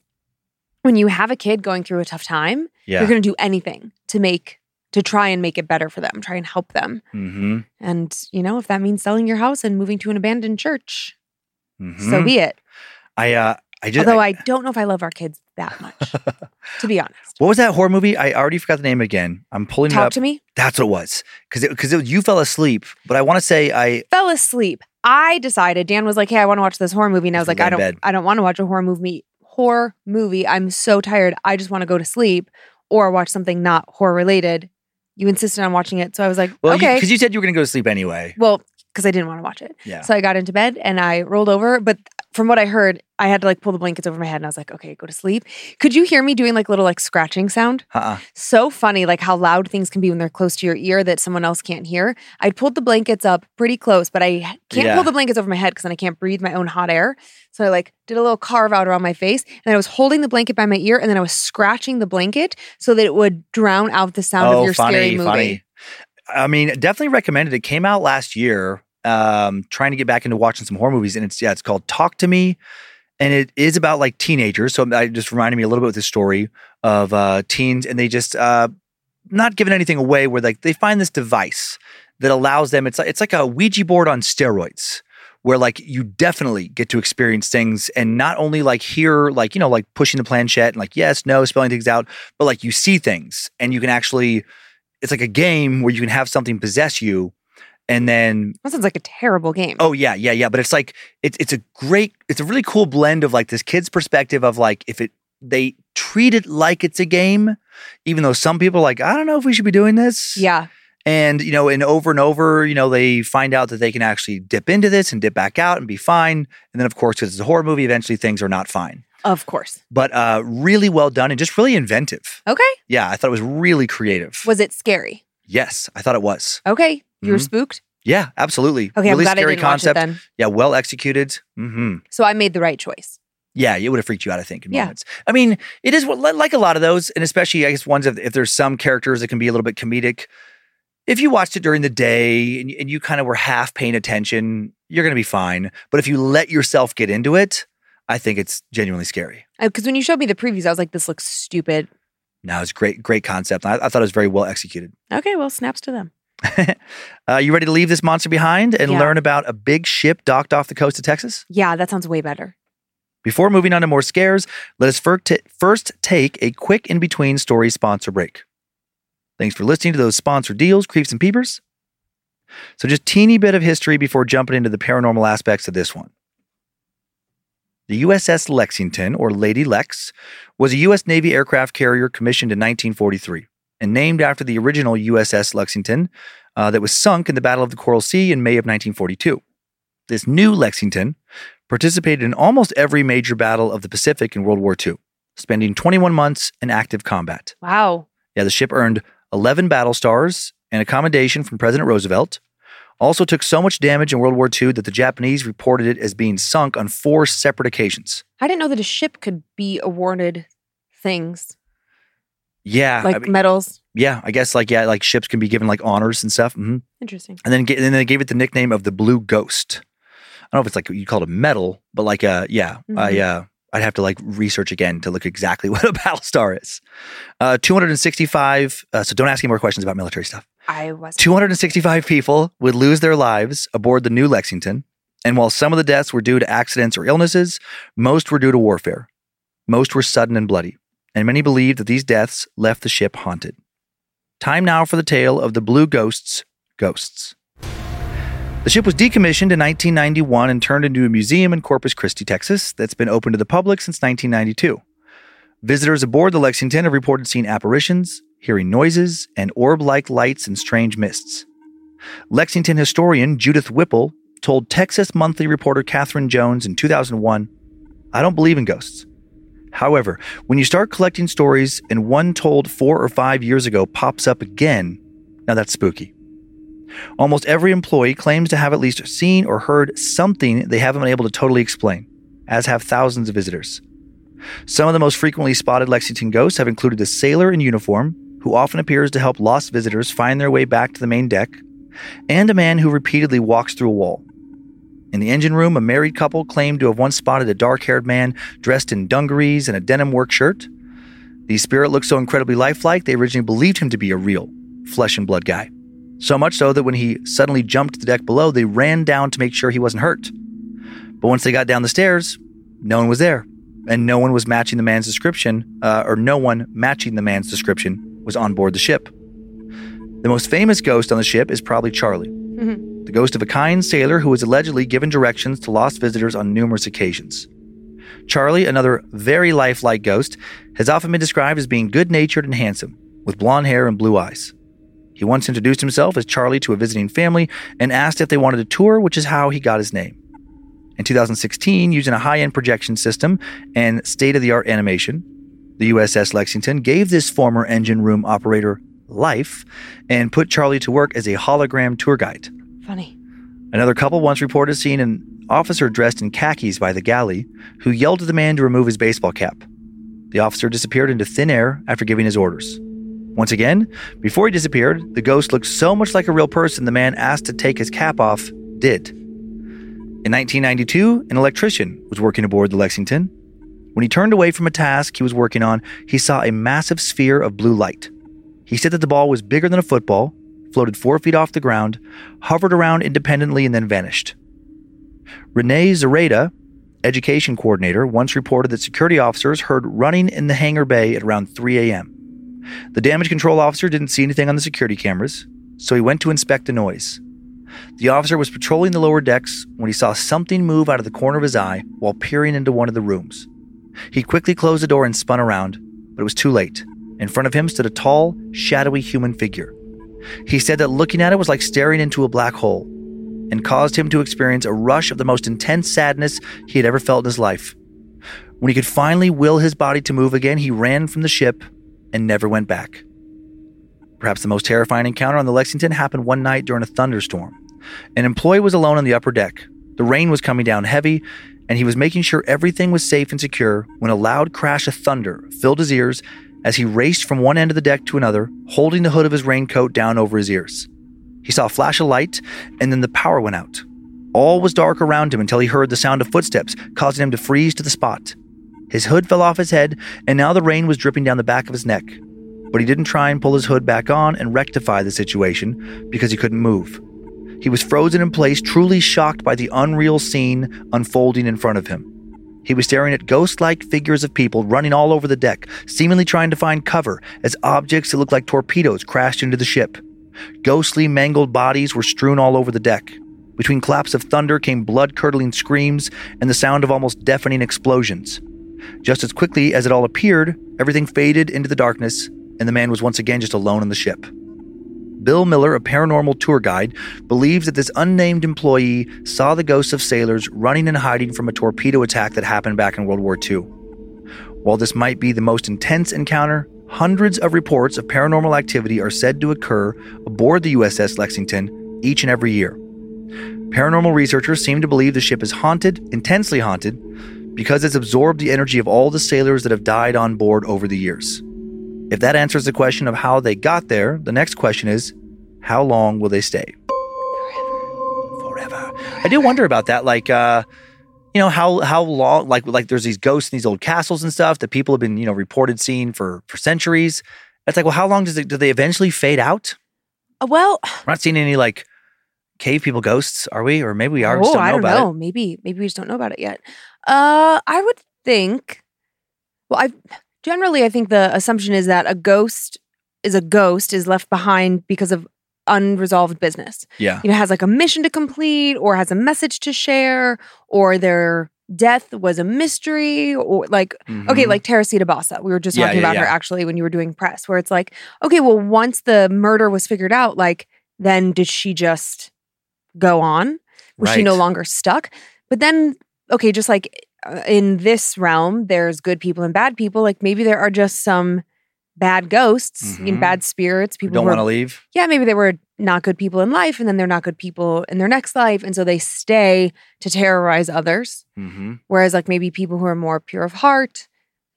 when you have a kid going through a tough time, yeah. you're going to do anything to make to try and make it better for them, try and help them. mm-hmm. And you know, if that means selling your house and moving to an abandoned church, so Mhm. be it. I uh, I just. Although I, don't know if I love our kids that much, to be honest. what was that horror movie? I already forgot the name again. I'm pulling it Talk up. to me. That's what it was. Because because you fell asleep, but I want to say I fell asleep. I decided Dan was like, "Hey, I want to watch this horror movie," and I was like, "I don't, bed. I don't want to watch a horror movie. Horror movie. I'm so tired. I just want to go to sleep or watch something not horror related." You insisted on watching it, so I was like, well "Okay." because you, said you were going to go to sleep anyway. well, because I didn't want to watch it, Yeah. so I got into bed and I rolled over. But from what I heard, I had to like pull the blankets over my head, and I was like, "Okay, go to sleep." Could you hear me doing like little like scratching sound? Uh-uh. so funny like how loud things can be when they're close to your ear that someone else can't hear i pulled the blankets up pretty close but i can't Yeah. pull the blankets over my head because then i can't breathe my own hot air so i like did a little carve out around my face and i was holding the blanket by my ear and then i was scratching the blanket so that it would drown out the sound of Oh, your funny, scary movie funny. I mean, definitely recommended. It came out last year. Um, trying to get back into watching some horror movies, and it's yeah, it's called Talk to Me, and it is about like teenagers. So I just reminded me a little bit with the story of uh, teens, and they just uh, not giving anything away. Where like they find this device that allows them. It's like it's like a Ouija board on steroids. Where like you definitely get to experience things and not only like hear like you know like pushing the planchette and like yes no spelling things out but like you see things and you can actually it's like a game where you can have something possess you and then That sounds like a terrible game. oh yeah yeah yeah but it's like it's it's a great it's a really cool blend of like this kid's perspective of like if it they treat it like it's a game even though some people are like i don't know if we should be doing this yeah. and you know and over and over you know they find out that they can actually dip into this and dip back out and be fine and then of course because it's a horror movie eventually things are not fine Of course. but uh really well done and just really inventive Okay. yeah i thought it was really creative Was it scary? yes i thought it was Okay. You were Mhm. spooked? yeah absolutely Okay, really I'm glad I scary didn't concept watch it then. yeah well executed hmm So I made the right choice. yeah it would have freaked you out i think in Yeah. moments i mean it is like a lot of those and especially i guess ones if, if there's some characters that can be a little bit comedic if you watched it during the day and, and you kind of were half paying attention you're going to be fine but if you let yourself get into it i think it's genuinely scary Because when you showed me the previews, I was like, this looks stupid. no it's great great concept I, I thought it was very well executed Okay, well, snaps to them. uh, you ready to leave this monster behind and Yeah. learn about a big ship docked off the coast of texas Yeah, that sounds way better. Before moving on to more scares, let us first take a quick in between story sponsor break. Thanks for listening to those sponsor deals, creeps and peepers. So, just a teeny bit of history before jumping into the paranormal aspects of this one. The USS Lexington, or Lady Lex, was a U.S. Navy aircraft carrier commissioned in 1943 and named after the original USS Lexington uh, that was sunk in the Battle of the Coral Sea in May of 1942. This new Lexington participated in almost every major battle of the Pacific in World War II, spending 21 months in active combat. Wow. Yeah, the ship earned 11 battle stars and a commendation from President Roosevelt. Also took so much damage in World War II that the Japanese reported it as being sunk on four separate occasions. I didn't know that a ship could be awarded things Yeah, like I mean- medals. yeah, I guess like yeah, like ships can be given like honors and stuff. hmm Interesting. And then and then they gave it the nickname of the Blue Ghost. I don't know if it's like you call it a medal, but like uh yeah, I Mhm. uh I'd have to like research again to look exactly what a battle star is. Uh 265 uh, so don't ask any more questions about military stuff. I was 265 people would lose their lives aboard the new Lexington, and while some of the deaths were due to accidents or illnesses, most were due to warfare. Most were sudden and bloody, and many believed that these deaths left the ship haunted. Time now for the tale of the Blue Ghost's ghosts. The ship was decommissioned in 1991 and turned into a museum in Corpus Christi, Texas, that's been open to the public since 1992. Visitors aboard the Lexington have reported seeing apparitions, hearing noises, and orb like lights and strange mists. Lexington historian Judith Whipple told Texas Monthly reporter Catherine Jones in 2001 I don't believe in ghosts. However, when you start collecting stories and one told four or five years ago pops up again, now that's spooky. Almost every employee claims to have at least seen or heard something they haven't been able to totally explain, as have thousands of visitors. Some of the most frequently spotted Lexington ghosts have included a sailor in uniform, who often appears to help lost visitors find their way back to the main deck, and a man who repeatedly walks through a wall. In the engine room, a married couple claimed to have once spotted a dark haired man dressed in dungarees and a denim work shirt. The spirit looked so incredibly lifelike, they originally believed him to be a real flesh and blood guy. So much so that when he suddenly jumped to the deck below, they ran down to make sure he wasn't hurt. But once they got down the stairs, no one was there, and no one was matching the man's description, uh, or no one matching the man's description was on board the ship. The most famous ghost on the ship is probably Charlie, Mhm. The ghost of a kind sailor who was allegedly given directions to lost visitors on numerous occasions. Charlie, another very lifelike ghost, has often been described as being good natured and handsome, with blonde hair and blue eyes. He once introduced himself as Charlie to a visiting family and asked if they wanted a tour, which is how he got his name. In 2016, using a high end projection system and state of the art animation, the USS Lexington gave this former engine room operator life and put Charlie to work as a hologram tour guide. Funny. Another couple once reported seeing an officer dressed in khakis by the galley who yelled at the man to remove his baseball cap. The officer disappeared into thin air after giving his orders. Once again, before he disappeared, the ghost looked so much like a real person the man asked to take his cap off did. In 1992, an electrician was working aboard the Lexington. When he turned away from a task he was working on, he saw a massive sphere of blue light. He said that the ball was bigger than a football, floated four feet off the ground, hovered around independently, and then vanished. Renee Zareda, education coordinator, once reported that security officers heard running in the hangar bay at around 3 a.m. The damage control officer didn't see anything on the security cameras, so he went to inspect the noise. The officer was patrolling the lower decks when he saw something move out of the corner of his eye while peering into one of the rooms. He quickly closed the door and spun around, but it was too late. In front of him stood a tall, shadowy human figure. He said that looking at it was like staring into a black hole and caused him to experience a rush of the most intense sadness he had ever felt in his life. When he could finally will his body to move again, he ran from the ship and never went back. Perhaps the most terrifying encounter on the Lexington happened one night during a thunderstorm. An employee was alone on the upper deck. The rain was coming down heavy, and he was making sure everything was safe and secure when a loud crash of thunder filled his ears as he raced from one end of the deck to another, holding the hood of his raincoat down over his ears. He saw a flash of light, and then the power went out. All was dark around him until he heard the sound of footsteps, causing him to freeze to the spot. His hood fell off his head, and now the rain was dripping down the back of his neck. But he didn't try and pull his hood back on and rectify the situation because he couldn't move. He was frozen in place, truly shocked by the unreal scene unfolding in front of him. He was staring at ghost like figures of people running all over the deck, seemingly trying to find cover as objects that looked like torpedoes crashed into the ship. Ghostly, mangled bodies were strewn all over the deck. Between claps of thunder came blood curdling screams and the sound of almost deafening explosions. Just as quickly as it all appeared, everything faded into the darkness, and the man was once again just alone on the ship. Bill Miller, a paranormal tour guide, believes that this unnamed employee saw the ghosts of sailors running and hiding from a torpedo attack that happened back in World War II. While this might be the most intense encounter, hundreds of reports of paranormal activity are said to occur aboard the USS Lexington each and every year. Paranormal researchers seem to believe the ship is haunted, intensely haunted, because it's absorbed the energy of all the sailors that have died on board over the years. If that answers the question of how they got there, the next question is how long will they stay? Forever. Forever. Forever. I do wonder about that. Like, uh, you know, how how long? Like, like there's these ghosts in these old castles and stuff that people have been, you know, reported seeing for for centuries. It's like, well, how long does it? Do they eventually fade out? Uh, well, We're not seeing any like cave people ghosts, are we? Or maybe we are. oh, don't know I don't about know. Maybe maybe we just don't know about it yet. Uh, I would think. Well, I generally I think the assumption is that a ghost is a ghost is left behind because of unresolved business. Yeah. You know, has like a mission to complete, or has a message to share, or their death was a mystery, or like okay, Mhm. like Teresita Basa. We were just Yeah, talking yeah, about her actually when you were doing press, where it's like, okay, well, once the murder was figured out, like, then did she just go on? Was she no longer stuck? But then, okay, just like in this realm, there's good people and bad people. Like maybe there are just some bad ghosts, Mhm. bad spirits, people don't want to leave. yeah, maybe they were not good people in life, and then they're not good people in their next life, and so they stay to terrorize others. Mm-hmm. Whereas, like maybe people who are more pure of heart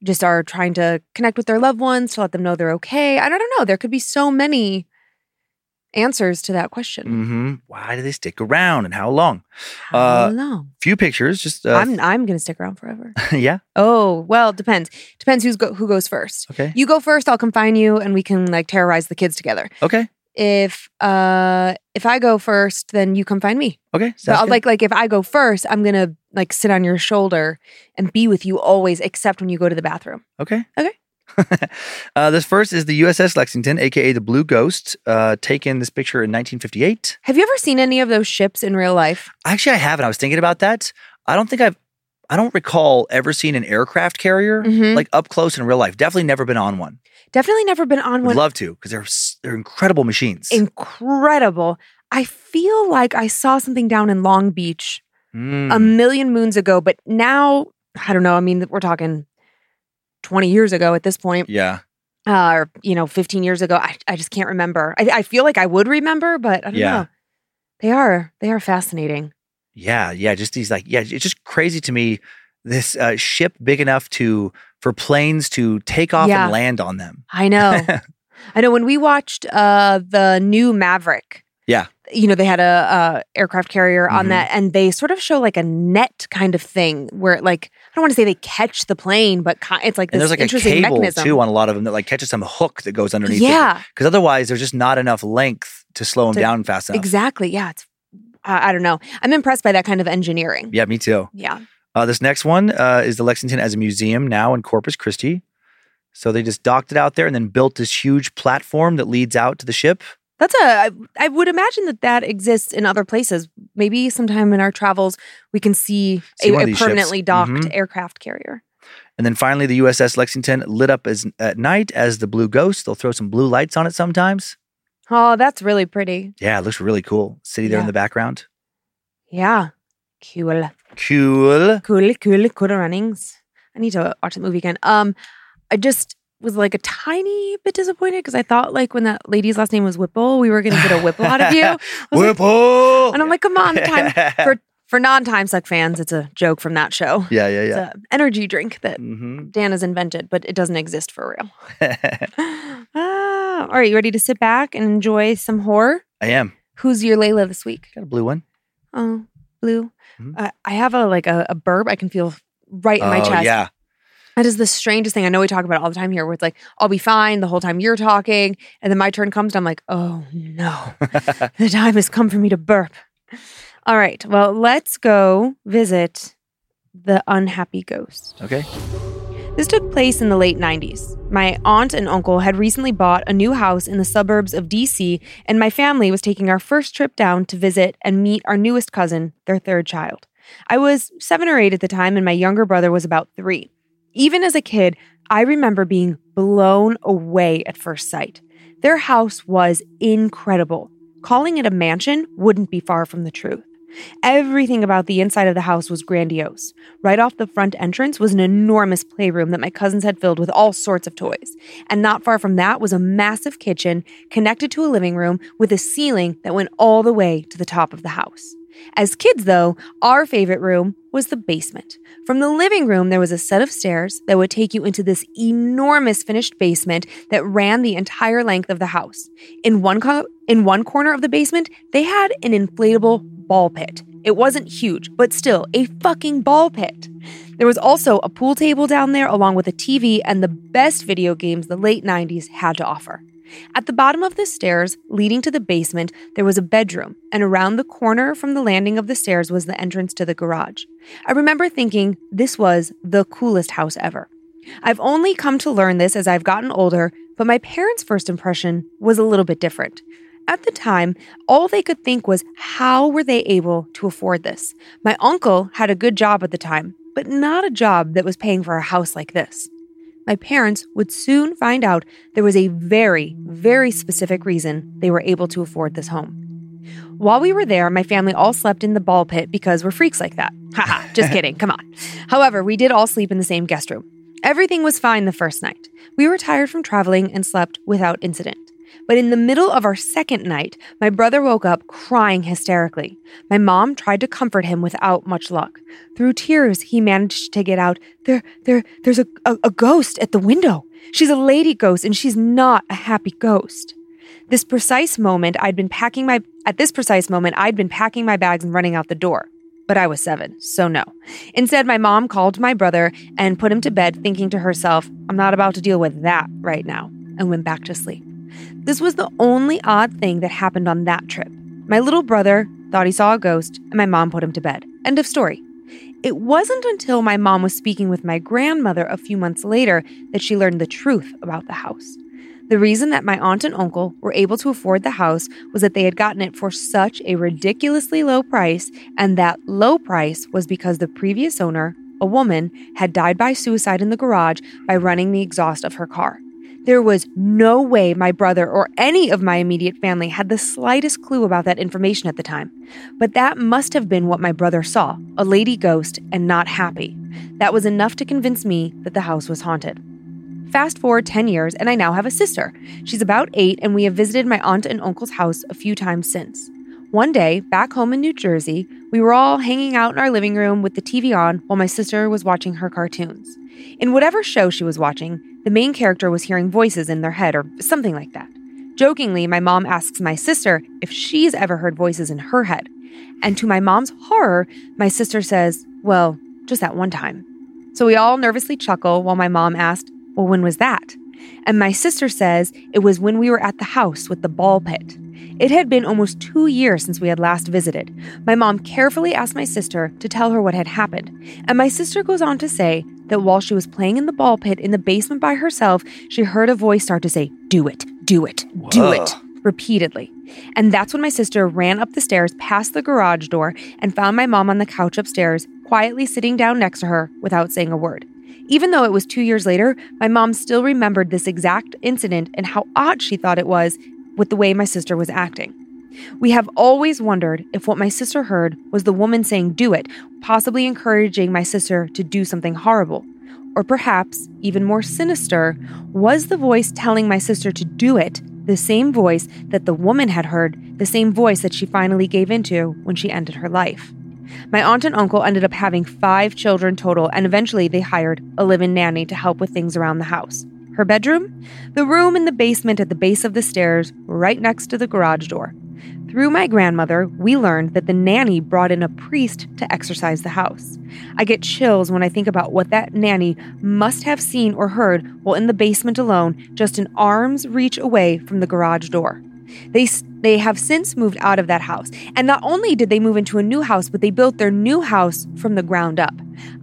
just are trying to connect with their loved ones to let them know they're okay. I don't know. There could be so many answers to that question. Mm-hmm. Why do they stick around and how long? How Uh, long? Few pictures, just uh, I'm I'm gonna stick around forever. yeah. Oh well, depends. Depends who's go, who goes first. Okay. You go first. I'll confine you, and we can like terrorize the kids together. Okay. If uh if I go first, then you confine me. Okay. I'll, like like if I go first, I'm gonna like sit on your shoulder and be with you always, except when you go to the bathroom. Okay. Okay. uh, this first is the USS Lexington, aka the Blue Ghost, uh, taken this picture in 1958. Have you ever seen any of those ships in real life? Actually, I haven't. I was thinking about that. I don't think I've. I don't recall ever seeing an aircraft carrier Mhm. like up close in real life. Definitely never been on one. Definitely never been on Would one. love to because they're they're incredible machines. Incredible. I feel like I saw something down in Long Beach Mm. a million moons ago, but now I don't know. I mean, we're talking 20 years ago at this point, yeah. uh, or you know, 15 years ago. I, I just can't remember. I, I feel like I would remember, but I don't Yeah. know. They are they are fascinating. Yeah, yeah, just these like yeah, it's just crazy to me. This uh, ship big enough to for planes to take off Yeah. and land on them. I know. I know when we watched uh the new Maverick. Yeah. You know, they had a, uh aircraft carrier on Mhm. that and they sort of show like a net kind of thing where like I don't want to say they catch the plane, but ki- it's like And this there's like a cable mechanism. too on a lot of them that like catches some hook that goes underneath. yeah, Because otherwise, there's just not enough length to slow them To- down fast enough. exactly. Yeah, it's I I don't know. I'm impressed by that kind of engineering. Yeah, me too. Yeah. Uh, this next one uh, is the Lexington as a museum now in Corpus Christi. So they just docked it out there and then built this huge platform that leads out to the ship. That's a. I, I would imagine that that exists in other places. Maybe sometime in our travels we can see, See a, a these ships. permanently docked Mhm. aircraft carrier. And then finally, the USS Lexington lit up as at night as the Blue Ghost. They'll throw some blue lights on it sometimes. Oh, that's really pretty. Yeah, it looks really cool. City there in the background. Yeah, cool, Cool. cool, cool, cool runnings. I need to watch the movie again. Um, I just was like a tiny bit disappointed because I thought like when that lady's last name was Whipple, we were gonna get a Whipple out of you. Was like- Whipple. and I'm like, come on, time for for non-time suck fans. It's a joke from that show. yeah, yeah, It's yeah. an energy drink that hmm Dan has invented, but it doesn't exist for real. ah, all right, you ready to sit back and enjoy some horror? I am. Who's your Layla this week? Got a blue one. Oh, blue. Mhm. Uh, I have a like a, a burp I can feel right in my oh, chest. yeah. That is the strangest thing. I know we talk about it all the time here, where it's like, I'll be fine the whole time you're talking. And then my turn comes and I'm like, oh no, the time has come for me to burp. All right. Well, let's go visit the unhappy ghost. Okay. This took place in the late 90s. My aunt and uncle had recently bought a new house in the suburbs of DC, and my family was taking our first trip down to visit and meet our newest cousin, their third child. I was seven or eight at the time, and my younger brother was about three. Even as a kid, I remember being blown away at first sight. Their house was incredible. Calling it a mansion wouldn't be far from the truth. Everything about the inside of the house was grandiose. Right off the front entrance was an enormous playroom that my cousins had filled with all sorts of toys. And not far from that was a massive kitchen connected to a living room with a ceiling that went all the way to the top of the house. As kids, though, our favorite room was the basement. From the living room, there was a set of stairs that would take you into this enormous finished basement that ran the entire length of the house. In one co- in one corner of the basement, they had an inflatable ball pit. It wasn't huge, but still a fucking ball pit. There was also a pool table down there, along with a TV and the best video games the late 90s had to offer. At the bottom of the stairs leading to the basement, there was a bedroom, and around the corner from the landing of the stairs was the entrance to the garage. I remember thinking this was the coolest house ever. I've only come to learn this as I've gotten older, but my parents' first impression was a little bit different. At the time, all they could think was how were they able to afford this? My uncle had a good job at the time, but not a job that was paying for a house like this. My parents would soon find out there was a very, very specific reason they were able to afford this home. While we were there, my family all slept in the ball pit because we're freaks like that. Haha, just kidding, come on. However, we did all sleep in the same guest room. Everything was fine the first night. We were tired from traveling and slept without incident. But in the middle of our second night, my brother woke up crying hysterically. My mom tried to comfort him without much luck. Through tears, he managed to get out, There, there, there's a, a, a ghost at the window. She's a lady ghost and she's not a happy ghost. This precise moment, I'd been packing my, at this precise moment, I'd been packing my bags and running out the door. But I was seven, so no. Instead, my mom called my brother and put him to bed, thinking to herself, I'm not about to deal with that right now, and went back to sleep. This was the only odd thing that happened on that trip. My little brother thought he saw a ghost, and my mom put him to bed. End of story. It wasn't until my mom was speaking with my grandmother a few months later that she learned the truth about the house. The reason that my aunt and uncle were able to afford the house was that they had gotten it for such a ridiculously low price, and that low price was because the previous owner, a woman, had died by suicide in the garage by running the exhaust of her car. There was no way my brother or any of my immediate family had the slightest clue about that information at the time. But that must have been what my brother saw a lady ghost and not happy. That was enough to convince me that the house was haunted. Fast forward 10 years, and I now have a sister. She's about eight, and we have visited my aunt and uncle's house a few times since. One day, back home in New Jersey, we were all hanging out in our living room with the TV on while my sister was watching her cartoons. In whatever show she was watching, the main character was hearing voices in their head or something like that. Jokingly, my mom asks my sister if she's ever heard voices in her head. And to my mom's horror, my sister says, Well, just that one time. So we all nervously chuckle while my mom asked, Well, when was that? And my sister says it was when we were at the house with the ball pit. It had been almost two years since we had last visited. My mom carefully asked my sister to tell her what had happened. And my sister goes on to say that while she was playing in the ball pit in the basement by herself, she heard a voice start to say, Do it, do it, do it, repeatedly. And that's when my sister ran up the stairs past the garage door and found my mom on the couch upstairs, quietly sitting down next to her without saying a word. Even though it was two years later, my mom still remembered this exact incident and how odd she thought it was with the way my sister was acting. We have always wondered if what my sister heard was the woman saying, Do it, possibly encouraging my sister to do something horrible. Or perhaps, even more sinister, was the voice telling my sister to do it the same voice that the woman had heard, the same voice that she finally gave into when she ended her life? My aunt and uncle ended up having five children total, and eventually they hired a live in nanny to help with things around the house. Her bedroom? The room in the basement at the base of the stairs, right next to the garage door. Through my grandmother, we learned that the nanny brought in a priest to exorcise the house. I get chills when I think about what that nanny must have seen or heard while in the basement alone, just an arm's reach away from the garage door. They they have since moved out of that house. And not only did they move into a new house, but they built their new house from the ground up.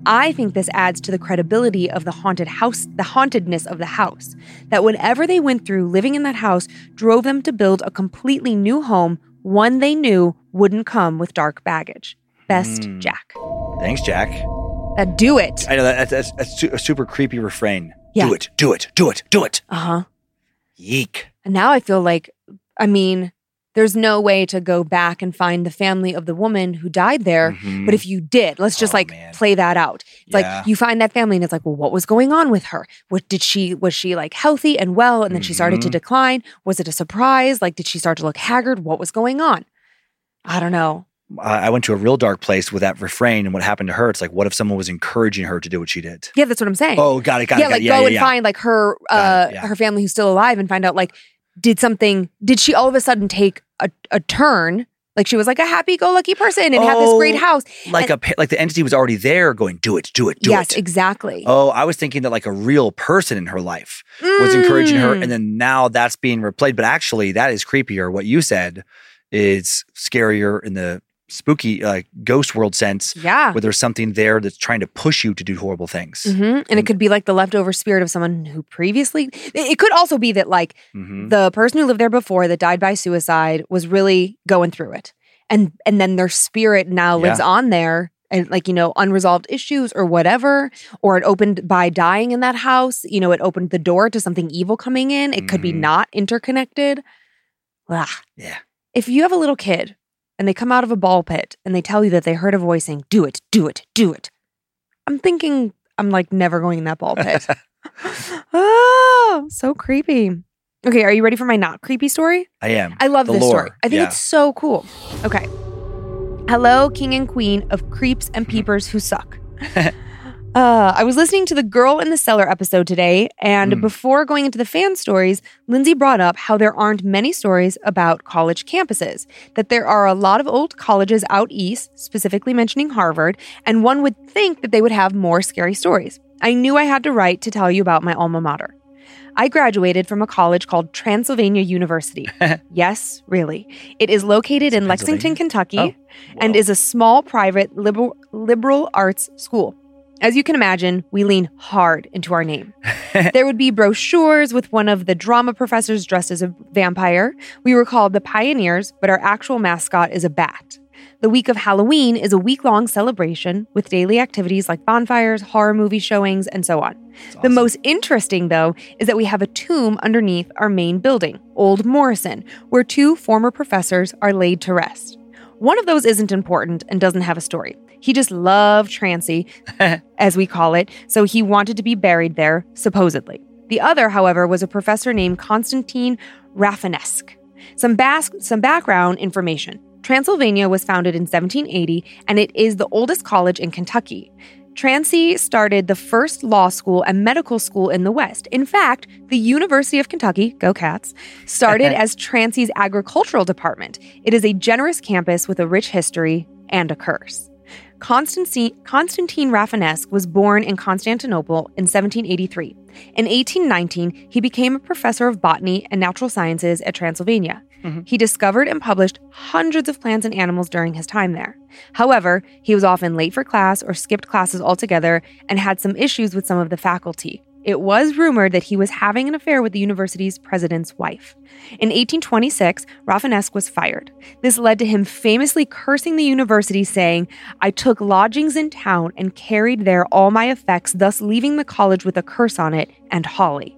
I think this adds to the credibility of the haunted house, the hauntedness of the house. That whatever they went through living in that house drove them to build a completely new home, one they knew wouldn't come with dark baggage. Best Mm. Jack. Thanks, Jack. That do it. I know that, that's, that's su- a super creepy refrain. Yeah. Do it, do it, do it, do it. Uh huh. Yeek. And now I feel like, I mean, there's no way to go back and find the family of the woman who died there. Mhm. But if you did, let's just Oh, like man. play that out. It's Yeah. like you find that family and it's like, well, what was going on with her? What did she was she like healthy and well and then she started to Mhm. decline? Was it a surprise? Like did she start to look haggard? What was going on? I don't know. I went to a real dark place with that refrain and what happened to her. It's like, what if someone was encouraging her to do what she did? Yeah, that's what I'm saying. Oh, got it, got yeah, it, got like it. Yeah, go yeah, and find like her uh it, her family who's still alive and find out like did something did she all of a sudden take a, a turn? Like she was like a happy go lucky person and had this great Oh, house. like a like the entity was already there, going, do it, do it, do yes, it. Yes, exactly. Oh, I was thinking that like a real person in her life was encouraging her, Mm. and then now that's being replayed. But actually, that is creepier. What you said is scarier in the spooky, like ghost world sense, Yeah. where there's something there that's trying to push you to do horrible things. hmm And it could be like the leftover spirit of someone who previously. It could also be that like Mhm. the person who lived there before that died by suicide was really going through it, and and then their spirit now lives Yeah. on there, and like you know unresolved issues or whatever, or it opened by dying in that house. You know, it opened the door to something evil coming in. It could be Mhm. not interconnected. Ugh. Yeah. If you have a little kid and they come out of a ball pit and they tell you that they heard a voice saying, "Do it, do it, do it," I'm thinking I'm like never going in that ball pit. oh, so creepy. Okay, are you ready for my not creepy story? I am. I love The this lore, story. I think yeah. it's so cool. Okay. Hello, king and queen of creeps and peepers who suck. Uh, I was listening to the Girl in the Cellar episode today, and Mm. before going into the fan stories, Lynze brought up how there aren't many stories about college campuses, that there are a lot of old colleges out east, specifically mentioning Harvard, and one would think that they would have more scary stories. I knew I had to write to tell you about my alma mater. I graduated from a college called Transylvania University. yes, really. It is located in Lexington, Kentucky, Oh, and is a small private liberal, liberal arts school. As you can imagine, we lean hard into our name. there would be brochures with one of the drama professors dressed as a vampire. We were called the Pioneers, but our actual mascot is a bat. The week of Halloween is a week long celebration with daily activities like bonfires, horror movie showings, and so on. The most interesting, though, is that we have a tomb underneath our main building, Old Morrison, where two former professors are laid to rest. One of those isn't important and doesn't have a story. He just loved Transy, as we call it, so he wanted to be buried there, supposedly. The other, however, was a professor named Constantine Rafinesque. Some, bas- some background information. Transylvania was founded in 1780, and it is the oldest college in Kentucky. Transy started the first law school and medical school in the West. In fact, the University of Kentucky, go cats, started as Transy's agricultural department. It is a generous campus with a rich history and a curse. Constantine, Constantine Rafinesque was born in Constantinople in 1783. In 1819, he became a professor of botany and natural sciences at Transylvania. Mhm. He discovered and published hundreds of plants and animals during his time there. However, he was often late for class or skipped classes altogether and had some issues with some of the faculty. It was rumored that he was having an affair with the university's president's wife. In 1826, Rafinesque was fired. This led to him famously cursing the university, saying, I took lodgings in town and carried there all my effects, thus leaving the college with a curse on it and Holley.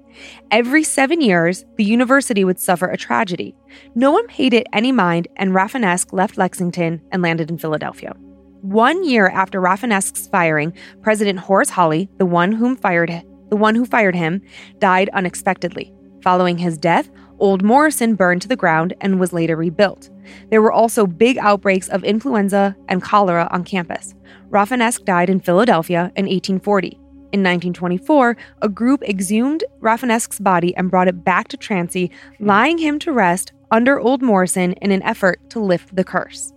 Every seven years, the university would suffer a tragedy. No one paid it any mind, and Rafinesque left Lexington and landed in Philadelphia. One year after Rafinesque's firing, President Horace Holley, the one whom fired the one who fired him, died unexpectedly. Following his death, Old Morrison burned to the ground and was later rebuilt. There were also big outbreaks of influenza and cholera on campus. Rafinesque died in Philadelphia in 1840. In 1924, a group exhumed Rafinesque's body and brought it back to Transy, lying him to rest under Old Morrison in an effort to lift the curse.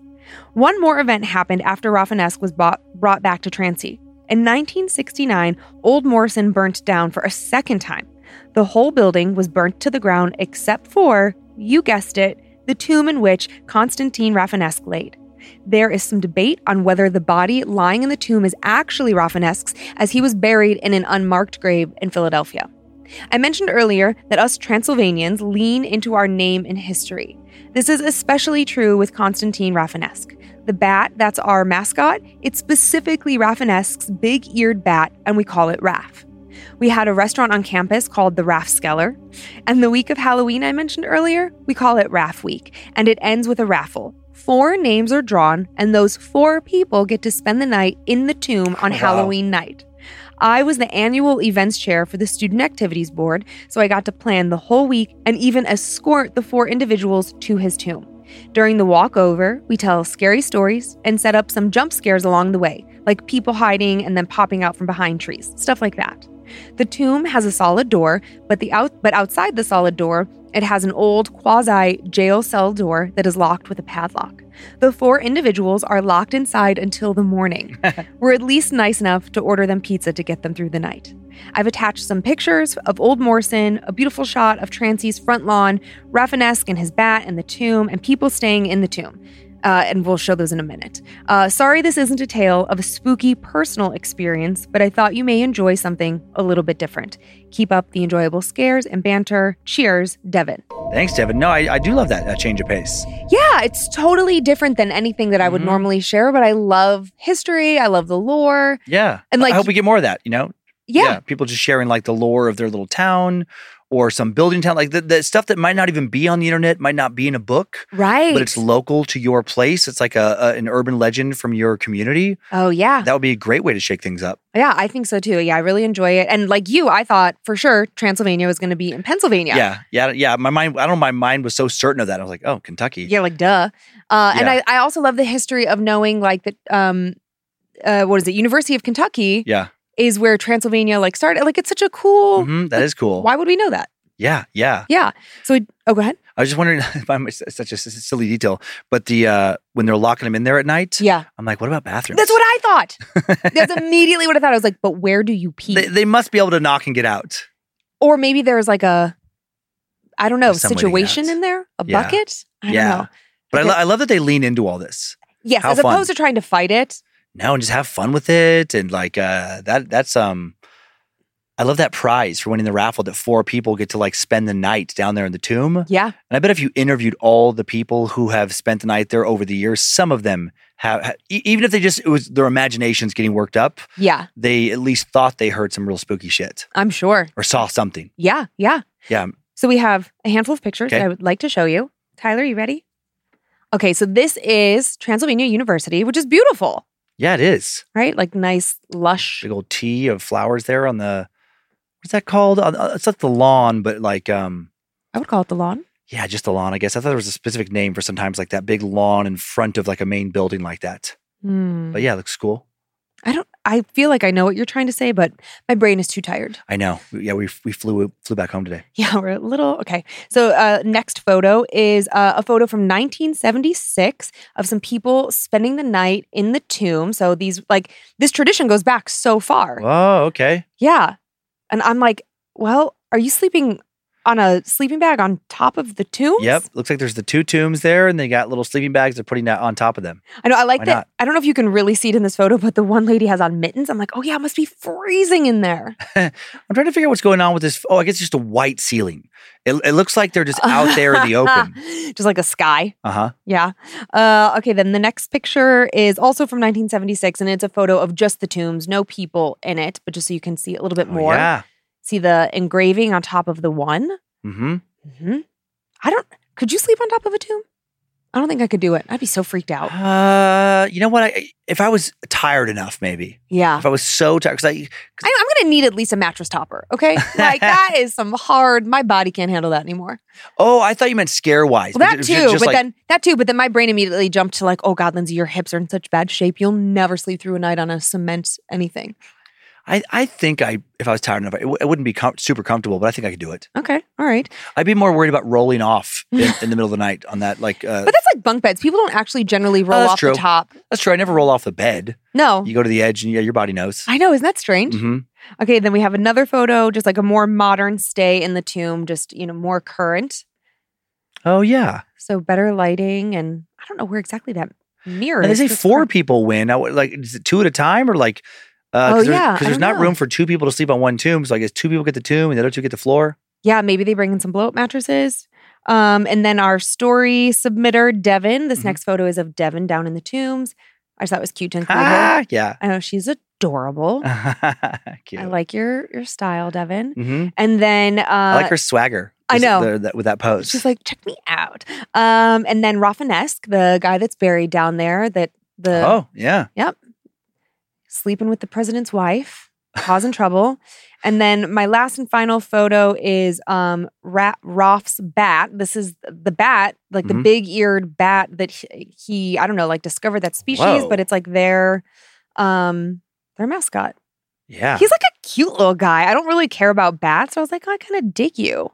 One more event happened after Rafinesque was bought, brought back to Transy. In 1969, Old Morrison burnt down for a second time. The whole building was burnt to the ground except for, you guessed it, the tomb in which Constantine Rafinesque laid. There is some debate on whether the body lying in the tomb is actually Rafinesque's, as he was buried in an unmarked grave in Philadelphia. I mentioned earlier that us Transylvanians lean into our name in history. This is especially true with Constantine Rafinesque. The bat that's our mascot, it's specifically Rafinesque's big eared bat, and we call it Raff. We had a restaurant on campus called the Raffskeller. And the week of Halloween I mentioned earlier, we call it Raff Week, and it ends with a raffle. Four names are drawn, and those four people get to spend the night in the tomb on Wow. Halloween night. I was the annual events chair for the Student Activities Board, so I got to plan the whole week and even escort the four individuals to his tomb. During the walkover, we tell scary stories and set up some jump scares along the way, like people hiding and then popping out from behind trees, stuff like that. The tomb has a solid door, but the out but outside the solid door, it has an old quasi jail cell door that is locked with a padlock. The four individuals are locked inside until the morning. We're at least nice enough to order them pizza to get them through the night. I've attached some pictures of Old Morrison, a beautiful shot of Transy's front lawn, Rafinesque and his bat and the tomb, and people staying in the tomb. Uh, and we'll show those in a minute. Uh, sorry, this isn't a tale of a spooky personal experience, but I thought you may enjoy something a little bit different. Keep up the enjoyable scares and banter. Cheers, Devin. Thanks, Devin. No, I, I do love that, that change of pace. Yeah, it's totally different than anything that I would Mhm. normally share, but I love history. I love the lore. Yeah. And, like- I hope we get more of that, you know? Yeah. People just sharing like the lore of their little town or some building town, like the, the stuff that might not even be on the internet, might not be in a book, Right. but it's local to your place. It's like a, a an urban legend from your community. oh, yeah. That would be a great way to shake things up. Yeah, I think so too. Yeah, I really enjoy it. And like you, I thought for sure Transylvania was going to be in Pennsylvania. Yeah. yeah. Yeah. My mind, I don't know, my mind was so certain of that. I was like, oh, Kentucky. Yeah, like duh. Uh, And I, I also love the history of knowing like that. Um, uh, what is it? University of Kentucky Yeah. Is where Transylvania like started. Like it's such a cool. Mhm, that is cool. Why would we know that? Yeah. Yeah. Yeah. So we, oh, go ahead. I was just wondering if I'm such a silly detail, but the, uh, when they're locking them in there at night, Yeah, I'm like, what about bathrooms? that's what I thought. That's immediately what I thought. I was like, but where do you pee? they, they must be able to knock and get out. or maybe there's like a, I don't know, There's some way to get situation in there, a Yeah. bucket. I Yeah. don't know. But I, lo- I love that they lean into all this. Yes, How as fun. opposed to trying to fight it. No, and just have fun with it. And like uh that that's um I love that prize for winning the raffle that four people get to like spend the night down there in the tomb. Yeah. And I bet if you interviewed all the people who have spent the night there over the years, some of them have, ha- e- even if they just, it was their imaginations getting worked up, Yeah. they at least thought they heard some real spooky shit I'm sure. or saw something. Yeah. Yeah. Yeah. So we have a handful of pictures Okay. that I would like to show you. Tyler, you ready? Okay, so this is Transylvania University, which is beautiful, Yeah, it is. right? Like nice, lush. Big old tea of flowers there on the, what's that called? Uh, It's not the lawn, but like, um, I would call it the lawn. Yeah, just the lawn, I guess. I thought there was a specific name for sometimes like that big lawn in front of like a main building like that. Hmm. But yeah, it looks cool. I don't. I feel like I know what you're trying to say, but my brain is too tired. I know. Yeah, we we flew flew back home today. Yeah, we're a little okay. So, uh, next photo is uh, a photo from 1976 of some people spending the night in the tomb. So these like this tradition goes back so far. Oh, okay. Yeah, and I'm like, well, are you sleeping on a sleeping bag on top of the tomb? Yep. Looks like there's the two tombs there, and they got little sleeping bags. They're putting that on top of them. I know. I like Why that. not? I don't know if you can really see it in this photo, but the one lady has on mittens. I'm like, oh yeah, it must be freezing in there. I'm trying to figure out what's going on with this. Oh, I guess it's just a white ceiling. It, it looks like they're just out there in the open. just like a sky. Uh huh. Yeah. Uh, okay, then the next picture is also from 1976, and it's a photo of just the tombs, no people in it, but just so you can see a little bit more. Oh, yeah. See the engraving on top of the one. Mm-hmm. Mm-hmm. I don't. Could you sleep on top of a tomb? I don't think I could do it. I'd be so freaked out. Uh, you know what? I if I was tired enough, maybe Yeah. if I was so tired, because I I, I'm gonna need at least a mattress topper. Okay, like that is some hard. My body can't handle that anymore. oh, I thought you meant scare wise. Well, that too, but then that too, but then my brain immediately jumped to like, oh God, Lynze, your hips are in such bad shape. You'll never sleep through a night on a cement anything. I I think I if I was tired enough, it, w- it wouldn't be com- super comfortable, but I think I could do it. Okay, all right. I'd be more worried about rolling off in, in the middle of the night on that. Like, uh, But that's like bunk beds. People don't actually generally roll that's off true. the top. that's true. I never roll off the bed. No, You go to the edge, and yeah, your body knows. I know. Isn't that strange? hmm Okay, then we have another photo, just like a more modern stay in the tomb, just you know more current, Oh yeah. so better lighting, and I don't know where exactly that mirror. They say four current. people win. What, like, is it two at a time or like? Uh, Oh, there's, yeah, because there's don't know. room for two people to sleep on one tomb. So I guess two people get the tomb and the other two get the floor. Yeah, maybe they bring in some blow up mattresses. Um, and then our story submitter, Devin. This Mhm. next photo is of Devin down in the tombs. I just thought it was cute to include her. Ah, yeah. I know she's adorable. Cute. I like your your style, Devin. hmm And then uh, I like her swagger. I know. the- that- with that pose. Just like, check me out. Um, and then Rafinesque, the guy that's buried down there, that the oh yeah. Sleeping with the president's wife, causing trouble. And then my last and final photo is um Ra- Roth's bat. This is the bat, like the Mhm. big eared bat that he, he, I don't know, like discovered that species, Whoa. but it's like their um their mascot. Yeah. He's like a cute little guy. I don't really care about bats. So I was like, oh, I kind of dig you.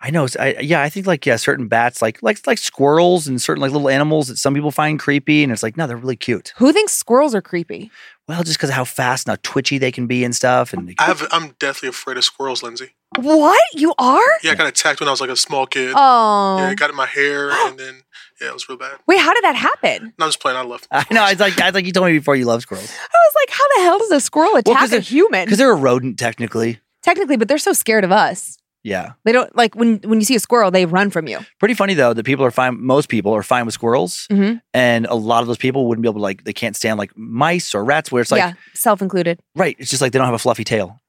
I know. I, yeah, I think like yeah, certain bats, like like like squirrels and certain like little animals that some people find creepy, and it's like no, they're really cute. Who thinks squirrels are creepy? Well, just because of how fast and how twitchy they can be and stuff, and I have, I'm deathly afraid of squirrels, Lynze. What? You are? Yeah, I got attacked when I was like a small kid. Oh. Yeah, it got in my hair, and then yeah, it was real bad. Wait, how did that happen? No, I'm just playing. I love. I know. It's like I like you told me before you love squirrels I was like, how the hell does a squirrel attack 'cause a human? because they're a rodent technically. Technically, but they're so scared of us. Yeah, They don't like when when you see a squirrel, they run from you. pretty funny though that people are fine. Most people are fine with squirrels, Mhm. and a lot of those people wouldn't be able to like they can't stand like mice or rats, where it's like yeah, self included. right, it's just like they don't have a fluffy tail.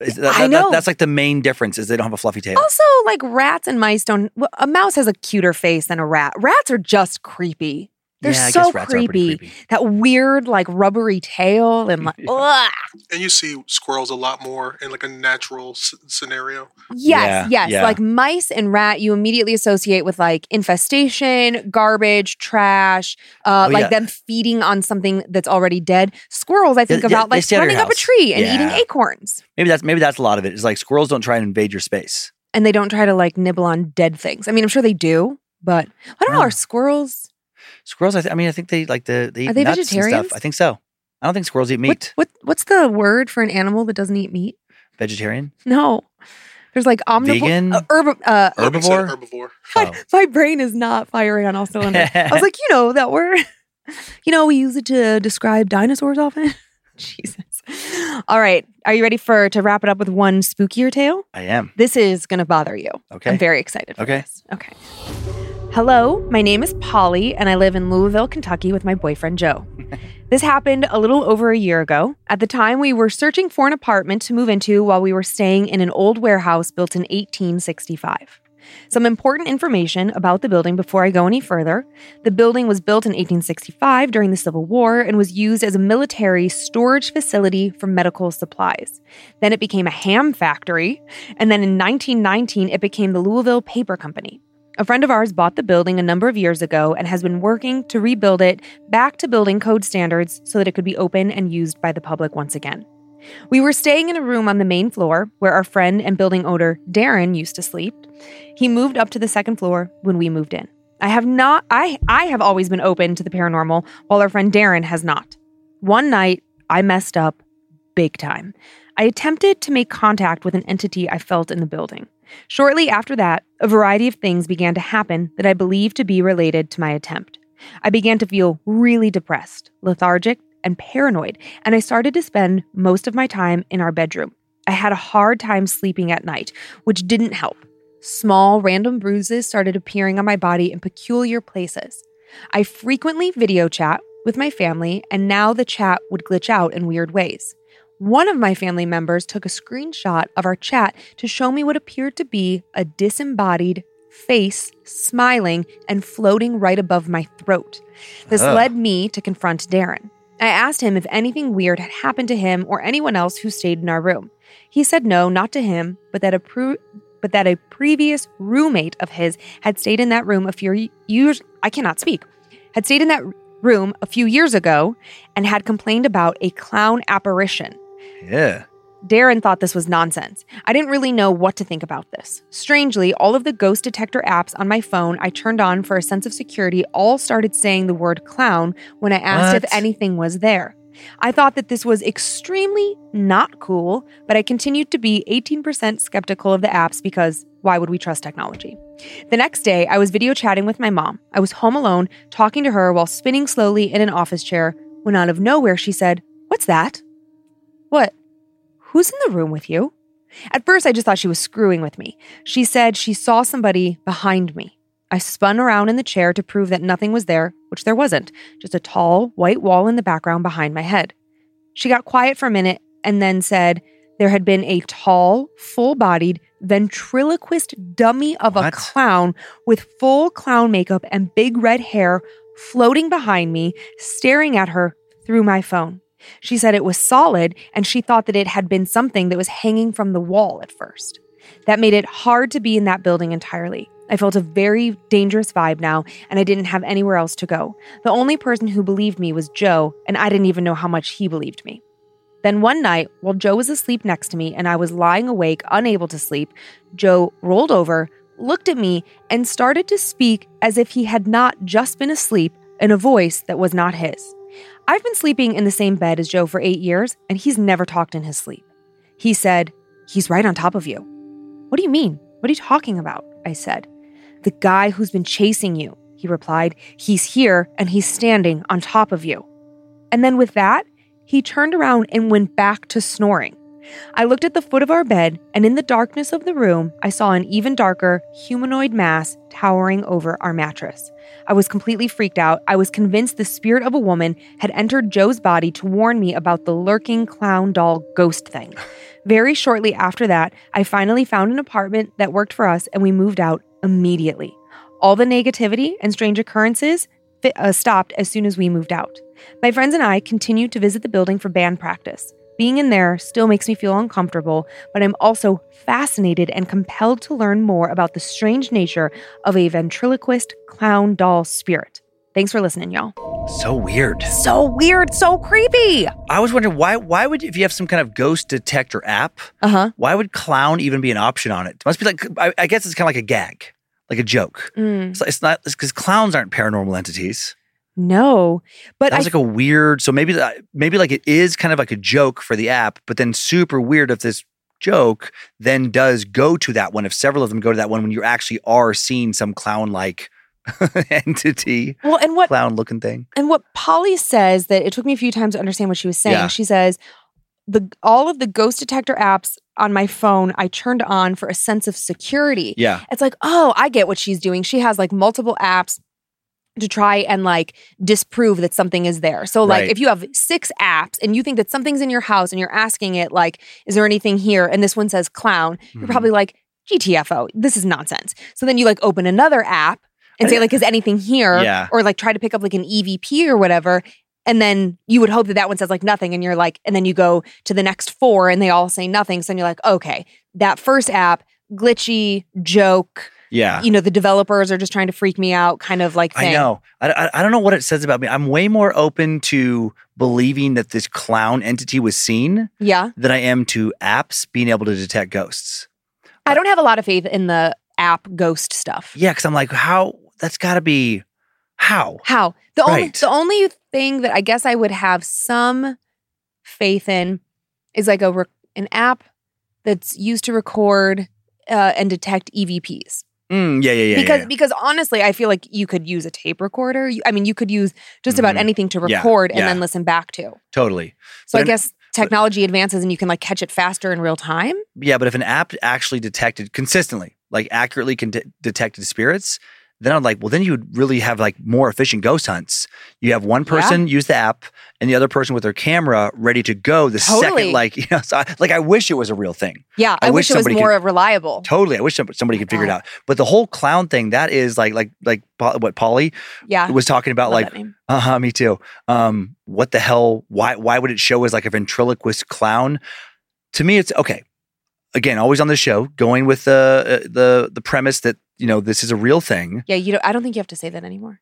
That- I that- that- know. that's like the main difference is they don't have a fluffy tail. Also, like rats and mice don't. A mouse has a cuter face than a rat. Rats are just creepy. They're yeah, so guess rats are pretty creepy. creepy. That weird, like rubbery tail and like, Yeah. ugh. And you see squirrels a lot more in like a natural s- scenario. Yes, Yeah, yes. yeah. Like mice and rat, you immediately associate with like infestation, garbage, trash, uh, Oh, like yeah. them feeding on something that's already dead. Squirrels, I think Yeah, yeah, about they like stay running up a tree and eating acorns. Maybe that's maybe that's a lot of it. It's like squirrels don't try and invade your space. And they don't try to like nibble on dead things. I mean, I'm sure they do, but I don't know. Yeah. Are squirrels? Squirrels, I, th- I mean, I think they like the they eat Are they nuts and stuff. I think so. I don't think squirrels eat meat. What, what What's the word for an animal that doesn't eat meat? Vegetarian, No. There's like omnivore. Vegan? Uh, herb, uh, Herbivore? Herbivore. my, Oh. my brain is not firing on all cylinders. I was like, you know that word. You know, we use it to describe dinosaurs often. Jesus. All right. Are you ready for to wrap it up with one spookier tale? I am. This is gonna bother you. Okay. I'm very excited for Okay. this. Okay. Hello, my name is Polly, and I live in Louisville, Kentucky with my boyfriend Joe. this happened a little over a year ago. At the time, we were searching for an apartment to move into while we were staying in an old warehouse built in 1865. Some important information about the building before I go any further. The building was built in 1865 during the Civil War and was used as a military storage facility for medical supplies. Then it became a ham factory, and then in 1919 it became the Louisville Paper Company. A friend of ours bought the building a number of years ago and has been working to rebuild it back to building code standards so that it could be open and used by the public once again. We were staying in a room on the main floor where our friend and building owner Darren used to sleep. He moved up to the second floor when we moved in. I have not I I have always been open to the paranormal while our friend Darren has not. One night I messed up big time. I attempted to make contact with an entity I felt in the building. Shortly after that, a variety of things began to happen that I believed to be related to my attempt. I began to feel really depressed, lethargic, and paranoid, and I started to spend most of my time in our bedroom. I had a hard time sleeping at night, which didn't help. Small, random bruises started appearing on my body in peculiar places. I frequently video chat with my family, and now the chat would glitch out in weird ways. One of my family members took a screenshot of our chat to show me what appeared to be a disembodied face smiling and floating right above my throat. This Ugh. led me to confront Darren. I asked him if anything weird had happened to him or anyone else who stayed in our room. He said no, not to him, but that a pre- but that a previous roommate of his had stayed in that room a few years I cannot speak. Had stayed in that room a few years ago and had complained about a clown apparition. Yeah. Darren thought this was nonsense. I didn't really know what to think about this. Strangely, all of the ghost detector apps on my phone I turned on for a sense of security all started saying the word clown when I asked if anything was there. I thought that this was extremely not cool, but I continued to be 18% skeptical of the apps because why would we trust technology? The next day, I was video chatting with my mom. I was home alone, talking to her while spinning slowly in an office chair, when out of nowhere she said, What's that? What? Who's in the room with you? At first, I just thought she was screwing with me. She said she saw somebody behind me. I spun around in the chair to prove that nothing was there, which there wasn't, just a tall, white wall in the background behind my head. She got quiet for a minute and then said there had been a tall, full bodied, ventriloquist dummy of a clown with full clown makeup and big red hair floating behind me, staring at her through my phone. She said it was solid and she thought that it had been something that was hanging from the wall at first. That made it hard to be in that building entirely. I felt a very dangerous vibe now, and I didn't have anywhere else to go. The only person who believed me was Joe, and I didn't even know how much he believed me. Then one night, while Joe was asleep next to me and I was lying awake, unable to sleep, Joe rolled over, looked at me, and started to speak as if he had not just been asleep in a voice that was not his. I've been sleeping in the same bed as Joe for eight years, and he's never talked in his sleep. He said, He's right on top of you. What do you mean? What are you talking about? I said. The guy who's been chasing you, he replied. He's here and he's standing on top of you. And then with that, he turned around and went back to snoring. I looked at the foot of our bed, and in the darkness of the room, I saw an even darker humanoid mass towering over our mattress. I was completely freaked out. I was convinced the spirit of a woman had entered Joe's body to warn me about the lurking clown doll ghost thing. Very shortly after that, I finally found an apartment that worked for us and we moved out immediately. All the negativity and strange occurrences fi- uh, stopped as soon as we moved out. My friends and I continued to visit the building for band practice. Being in there still makes me feel uncomfortable, but I'm also fascinated and compelled to learn more about the strange nature of a ventriloquist clown doll spirit. Thanks for listening, y'all. So weird. So weird, so creepy. I was wondering why why would if you have some kind of ghost detector app, Uh huh. why would clown even be an option on it? It must be like I, I guess it's kind of like a gag, like a joke. Mm, It's, it's not because clowns aren't paranormal entities. No, but That I was like a weird. So maybe uh, maybe like it is kind of like a joke for the app, but then super weird if this joke then does go to that one. If several of them go to that one, when you actually are seeing some clown like entity, well, and what clown looking thing. And what Polly says that it took me a few times to understand what she was saying. Yeah. She says the all of the ghost detector apps on my phone I turned on for a sense of security. Yeah, It's like, "Oh, I get what she's doing. She has like multiple apps to try and like disprove that something is there. So like Right. if you have 6 apps and you think that something's in your house and you're asking it like is there anything here and this one says clown, you're Mhm. probably like GTFO. This is nonsense. So then you like open another app and say like is anything here Yeah. or like try to pick up like an EVP or whatever and then you would hope that that one says like nothing and you're like and then you go to the next four and they all say nothing so then you're like okay that first app glitchy joke Yeah. you know, the developers are just trying to freak me out kind of like thing. I know. I, I, I don't know what it says about me. I'm way more open to believing that this clown entity was seen Yeah. than I am to apps being able to detect ghosts. I don't have a lot of faith in the app ghost stuff. Yeah, because I'm like, how? That's got to be how? How? The only the only thing that I guess I would have some faith in is like a an app that's used to record uh, and detect EVPs. Mm, yeah, yeah, yeah. because yeah. because honestly, I feel like you could use a tape recorder. You, I mean, you could use just about Mhm. anything to Yeah, record and yeah. then listen back to. totally. So But I an- guess technology advances and you can like catch it faster in real time. Yeah, but if an app actually detected consistently, like accurately con- detected spirits, then I'm like, well, then you would really have like more efficient ghost hunts. You have one person use the app and the other person with their camera ready to go the Totally. second, like, you know, so I, like I wish it was a real thing. Yeah, I I, wish wish, it was more reliable. Totally. I wish somebody could figure it out. But the whole clown thing, that is like, like, like what Polly Yeah, was talking about, love like, uh huh, me too. Um, what the hell? Why? Why would it show as like a ventriloquist clown? To me, it's okay. Again, always on the show, going with the uh, the the premise that you know this is a real thing. Yeah, you don't. I don't think you have to say that anymore.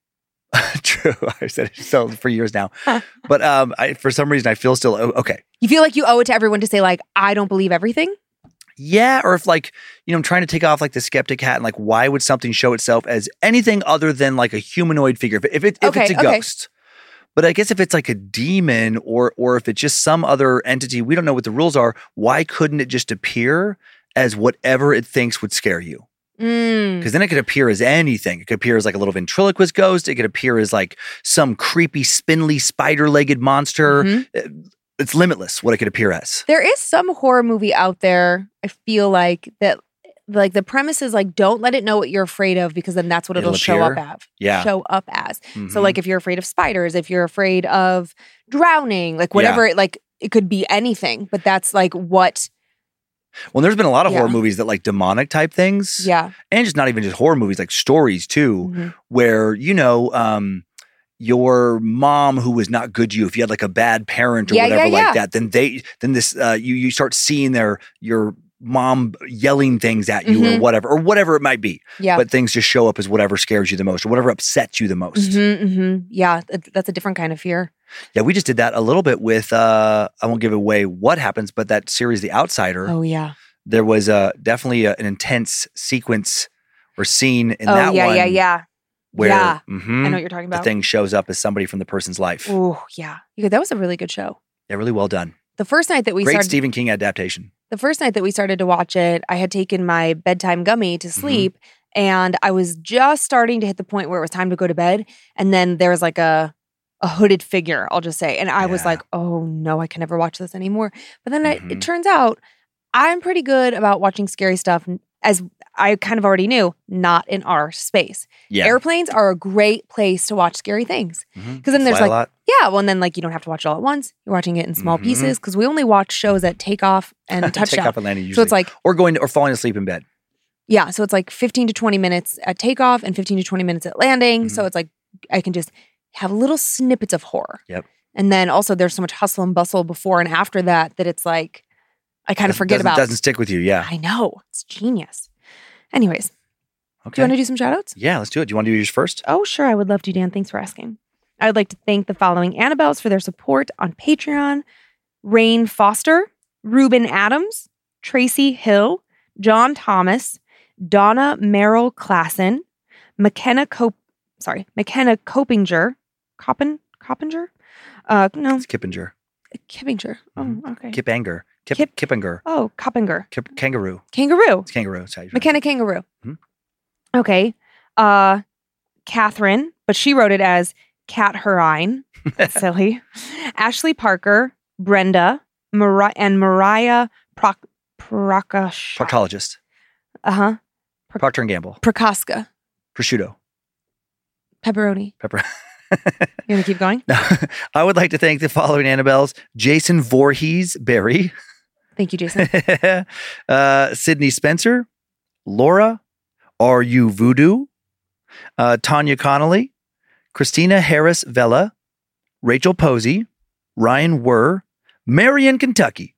True, I said it so for years now, but um, I, for some reason I feel still okay. You feel like you owe it to everyone to say like, I don't believe everything. Yeah, or if like you know, I'm trying to take off like the skeptic hat and like, why would something show itself as anything other than like a humanoid figure? If, it- if it if Okay, it's a okay. ghost, but I guess if it's like a demon or or if it's just some other entity, we don't know what the rules are. Why couldn't it just appear as whatever it thinks would scare you? Mm. Because then it could appear as anything. It could appear as like a little ventriloquist ghost. It could appear as like some creepy, spindly, spider-legged monster. Mhm. It's limitless what it could appear as. There is some horror movie out there. I feel like that. Like the premise is like, don't let it know what you're afraid of because then that's what it'll, It'll show up as. Yeah. Show up as. So Mhm. like if you're afraid of spiders, if you're afraid of drowning, like whatever, it like it could be anything, but that's like what. well, there's been a lot of horror movies that like demonic type things. Yeah. and just not even just horror movies, like stories too, Mhm. where you know, um, your mom who was not good to you, if you had like a bad parent or Yeah, whatever yeah, like that, then they, then this, uh, you you start seeing their your mom yelling things at you or Mhm. whatever or whatever it might be, Yeah. but things just show up as whatever scares you the most or whatever upsets you the most. Mhm, mhm. Yeah. That's a different kind of fear. Yeah, we just did that a little bit with. uh I won't give away what happens, but that series, The Outsider, Oh yeah. there was uh, definitely a, an intense sequence or scene in oh that yeah, one yeah, yeah. where Yeah. mhm, I know what you're talking about. the thing shows up as somebody from the person's life. Oh yeah. Yeah, that was a really good show. Yeah, really well done. The first night that we Great started, Stephen King adaptation. The first night that we started to watch it, I had taken my bedtime gummy Mm-hmm. to sleep, and I was just starting to hit the point where it was time to go to bed, and then there was like a a hooded figure, I'll just say, and I was like, oh no, I can never watch this anymore. But then I, Mhm. it turns out I'm pretty good about watching scary stuff, as I kind of already knew, not in our space. Yeah, Airplanes are a great place to watch scary things. Mhm. 'cause then there's, Fly like. Yeah, well, and then like you don't have to watch it all at once. You're watching it in small Mhm. pieces because we only watch shows at takeoff and take touchdown. off and landing. Usually. So it's like or going to, or falling asleep in bed. yeah, so it's like 15 to 20 minutes at takeoff and 15 to 20 minutes at landing. So it's like I can just have little snippets of horror. Mm-hmm. Yep. And then also there's so much hustle and bustle before and after that that it's like I kind of forget doesn't, about. Doesn't stick with you. Yeah. I know. It's genius. Anyways, Okay. do you want to do some shout outs? yeah, let's do it. Do you want to do yours first? Oh, sure. I would love to, Dan. Thanks for asking. I would like to thank the following Annabelles for their support on Patreon Rain Foster, Ruben Adams, Tracy Hill, John Thomas, Donna Merrill Klassen, McKenna Cop sorry, McKenna Copinger, Coppin Coppinger? Uh no, It's Kippinger. Kippinger. Oh, okay. Kip Anger. Kip, Kip- Kippinger. oh, Coppinger. Kip, kangaroo. Kangaroo. It's kangaroo. Sorry. McKenna Kangaroo. Mhm. Okay. Uh Catherine, but she wrote it as Cat Herine. That's silly. Ashley Parker, Brenda, Mari- and Mariah Proc- Prakash. Proctologist. uh-huh. Procter and Gamble. Prakaska. Prosciutto. Pepperoni. Pepper. You want to keep going? No. I would like to thank the following Annabelles Jason Voorhees Berry, Thank you, Jason. uh, Sydney Spencer, Laura, Are You Voodoo, uh, Tanya Connolly, Christina Harris Vella, Rachel Posey, Ryan Wurr, Marion Kentucky,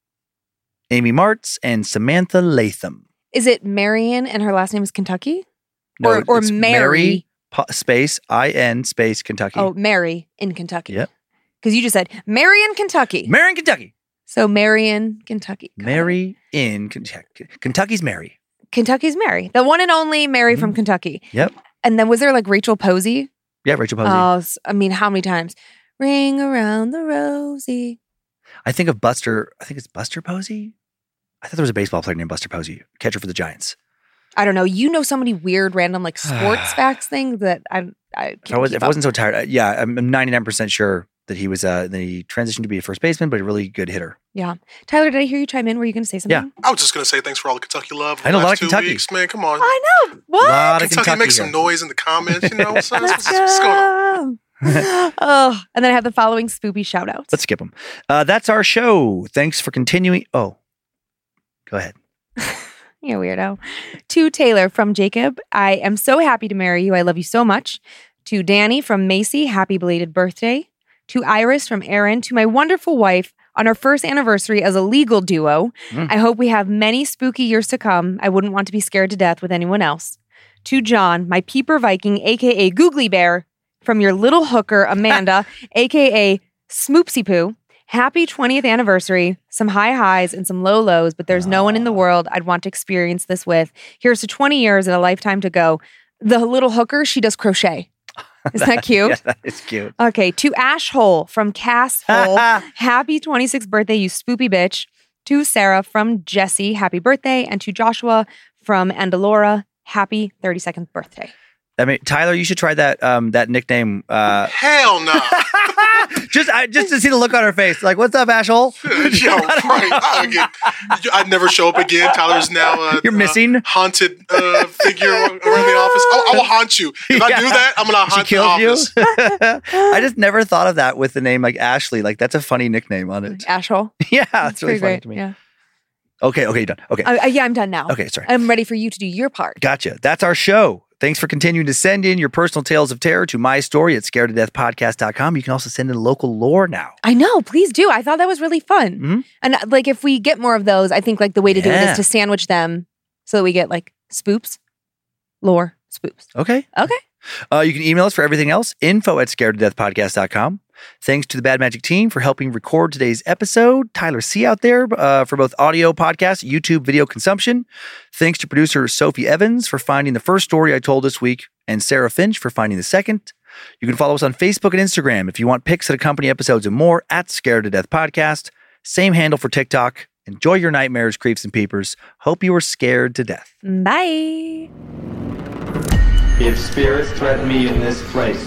Amy Martz, and Samantha Latham. Is it Marion and her last name is Kentucky? No, or or it's Mary. po- space I N space Kentucky. Oh, Mary in Kentucky. Yep. Because you just said Marion, Kentucky. Marion, Kentucky. So Marion, Kentucky. Mary in Kentucky. Kentucky's Mary. Kentucky's Mary, the one and only Mary from Mhm. Kentucky. Yep. And then was there like Rachel Posey? Yeah, Rachel Posey. Oh, I mean, how many times? Ring around the rosy. I think of Buster. I think it's Buster Posey. I thought there was a baseball player named Buster Posey, catcher for the Giants. I don't know. You know so many weird, random like sports facts things that I I can't If I, was, if I wasn't so tired, uh, yeah, I'm 99% sure that he was, uh, that he transitioned to be a first baseman, but a really good hitter. Yeah. Tyler, did I hear you chime in? Were you going to say something? Yeah. I was just gonna say thanks for all the Kentucky love. I know, a lot last of Kentucky. Weeks, man, come on. I know. What? lot of Kentucky, Kentucky make some noise in the comments. You know, what's, what's, Let's what's, what's going on? oh, and then I have the following spoopy shout outs. Let's skip them. Uh, that's our show. Thanks for continuing. Oh, go ahead. You're weirdo. To Taylor from Jacob, I am so happy to marry you. I love you so much. To Danny from Macy, happy belated birthday. To Iris from Aaron, to my wonderful wife on our first anniversary as a legal duo. Mm. I hope we have many spooky years to come. I wouldn't want to be scared to death with anyone else. To John, my peeper Viking, aka Googly Bear, from your little hooker, Amanda, aka Smoopsy Poo. Happy 20th anniversary. Some high highs and some low lows, but there's no one in the world I'd want to experience this with. Here's to 20 years and a lifetime to go. The little hooker, she does crochet. Isn't that cute? Yeah, that is cute. Okay, to Ash Hole from Cass Hole. happy 26th birthday, you spoopy bitch. To Sarah from Jesse, happy birthday. And to Joshua from Andalora, happy 32nd birthday. I mean, Tyler, you should try that um, that nickname. Uh, Hell no. just I, just to see the look on her face. Like, what's up, asshole? Yo, right. I, again, I'd never show up again. Tyler's now uh, You're uh, missing. haunted uh, figure around the office. I, I will haunt you. If I do that, I'm gonna she haunt the kills you. I just never thought of that with the name like Ashley. Like that's a funny nickname on it. Ash Hole. Yeah, That's it's really funny great. to me. Yeah. Okay, okay, you're done. Okay, Uh, uh, yeah, I'm done now. okay, sorry. I'm ready for you to do your part. Gotcha. That's our show. Thanks for continuing to send in your personal tales of terror to my story at scared to death You can also send in local lore now. I know. Please do. I thought that was really fun. Mhm. And uh, like, if we get more of those, I think like the way to do it is to sandwich them so that we get like spoops, lore, spoops. Okay. Okay. Uh, you can email us for everything else, info at scared to death podcast.com. Thanks to the Bad Magic team for helping record today's episode. Tyler C out there uh, for both audio podcast, YouTube video consumption. Thanks to producer Sophie Evans for finding the first story I told this week, and Sarah Finch for finding the second. You can follow us on Facebook and Instagram if you want pics that accompany episodes and more at Scared to Death Podcast. Same handle for TikTok. Enjoy your nightmares, creeps, and peepers. Hope you were scared to death. Bye. If spirits threaten me in this place,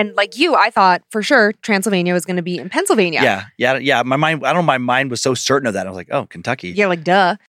And like you, I thought for sure Transylvania was going to be in Pennsylvania. Yeah, yeah, yeah. My mind, I don't know, my mind was so certain of that. I was like, oh, Kentucky. Yeah, like duh.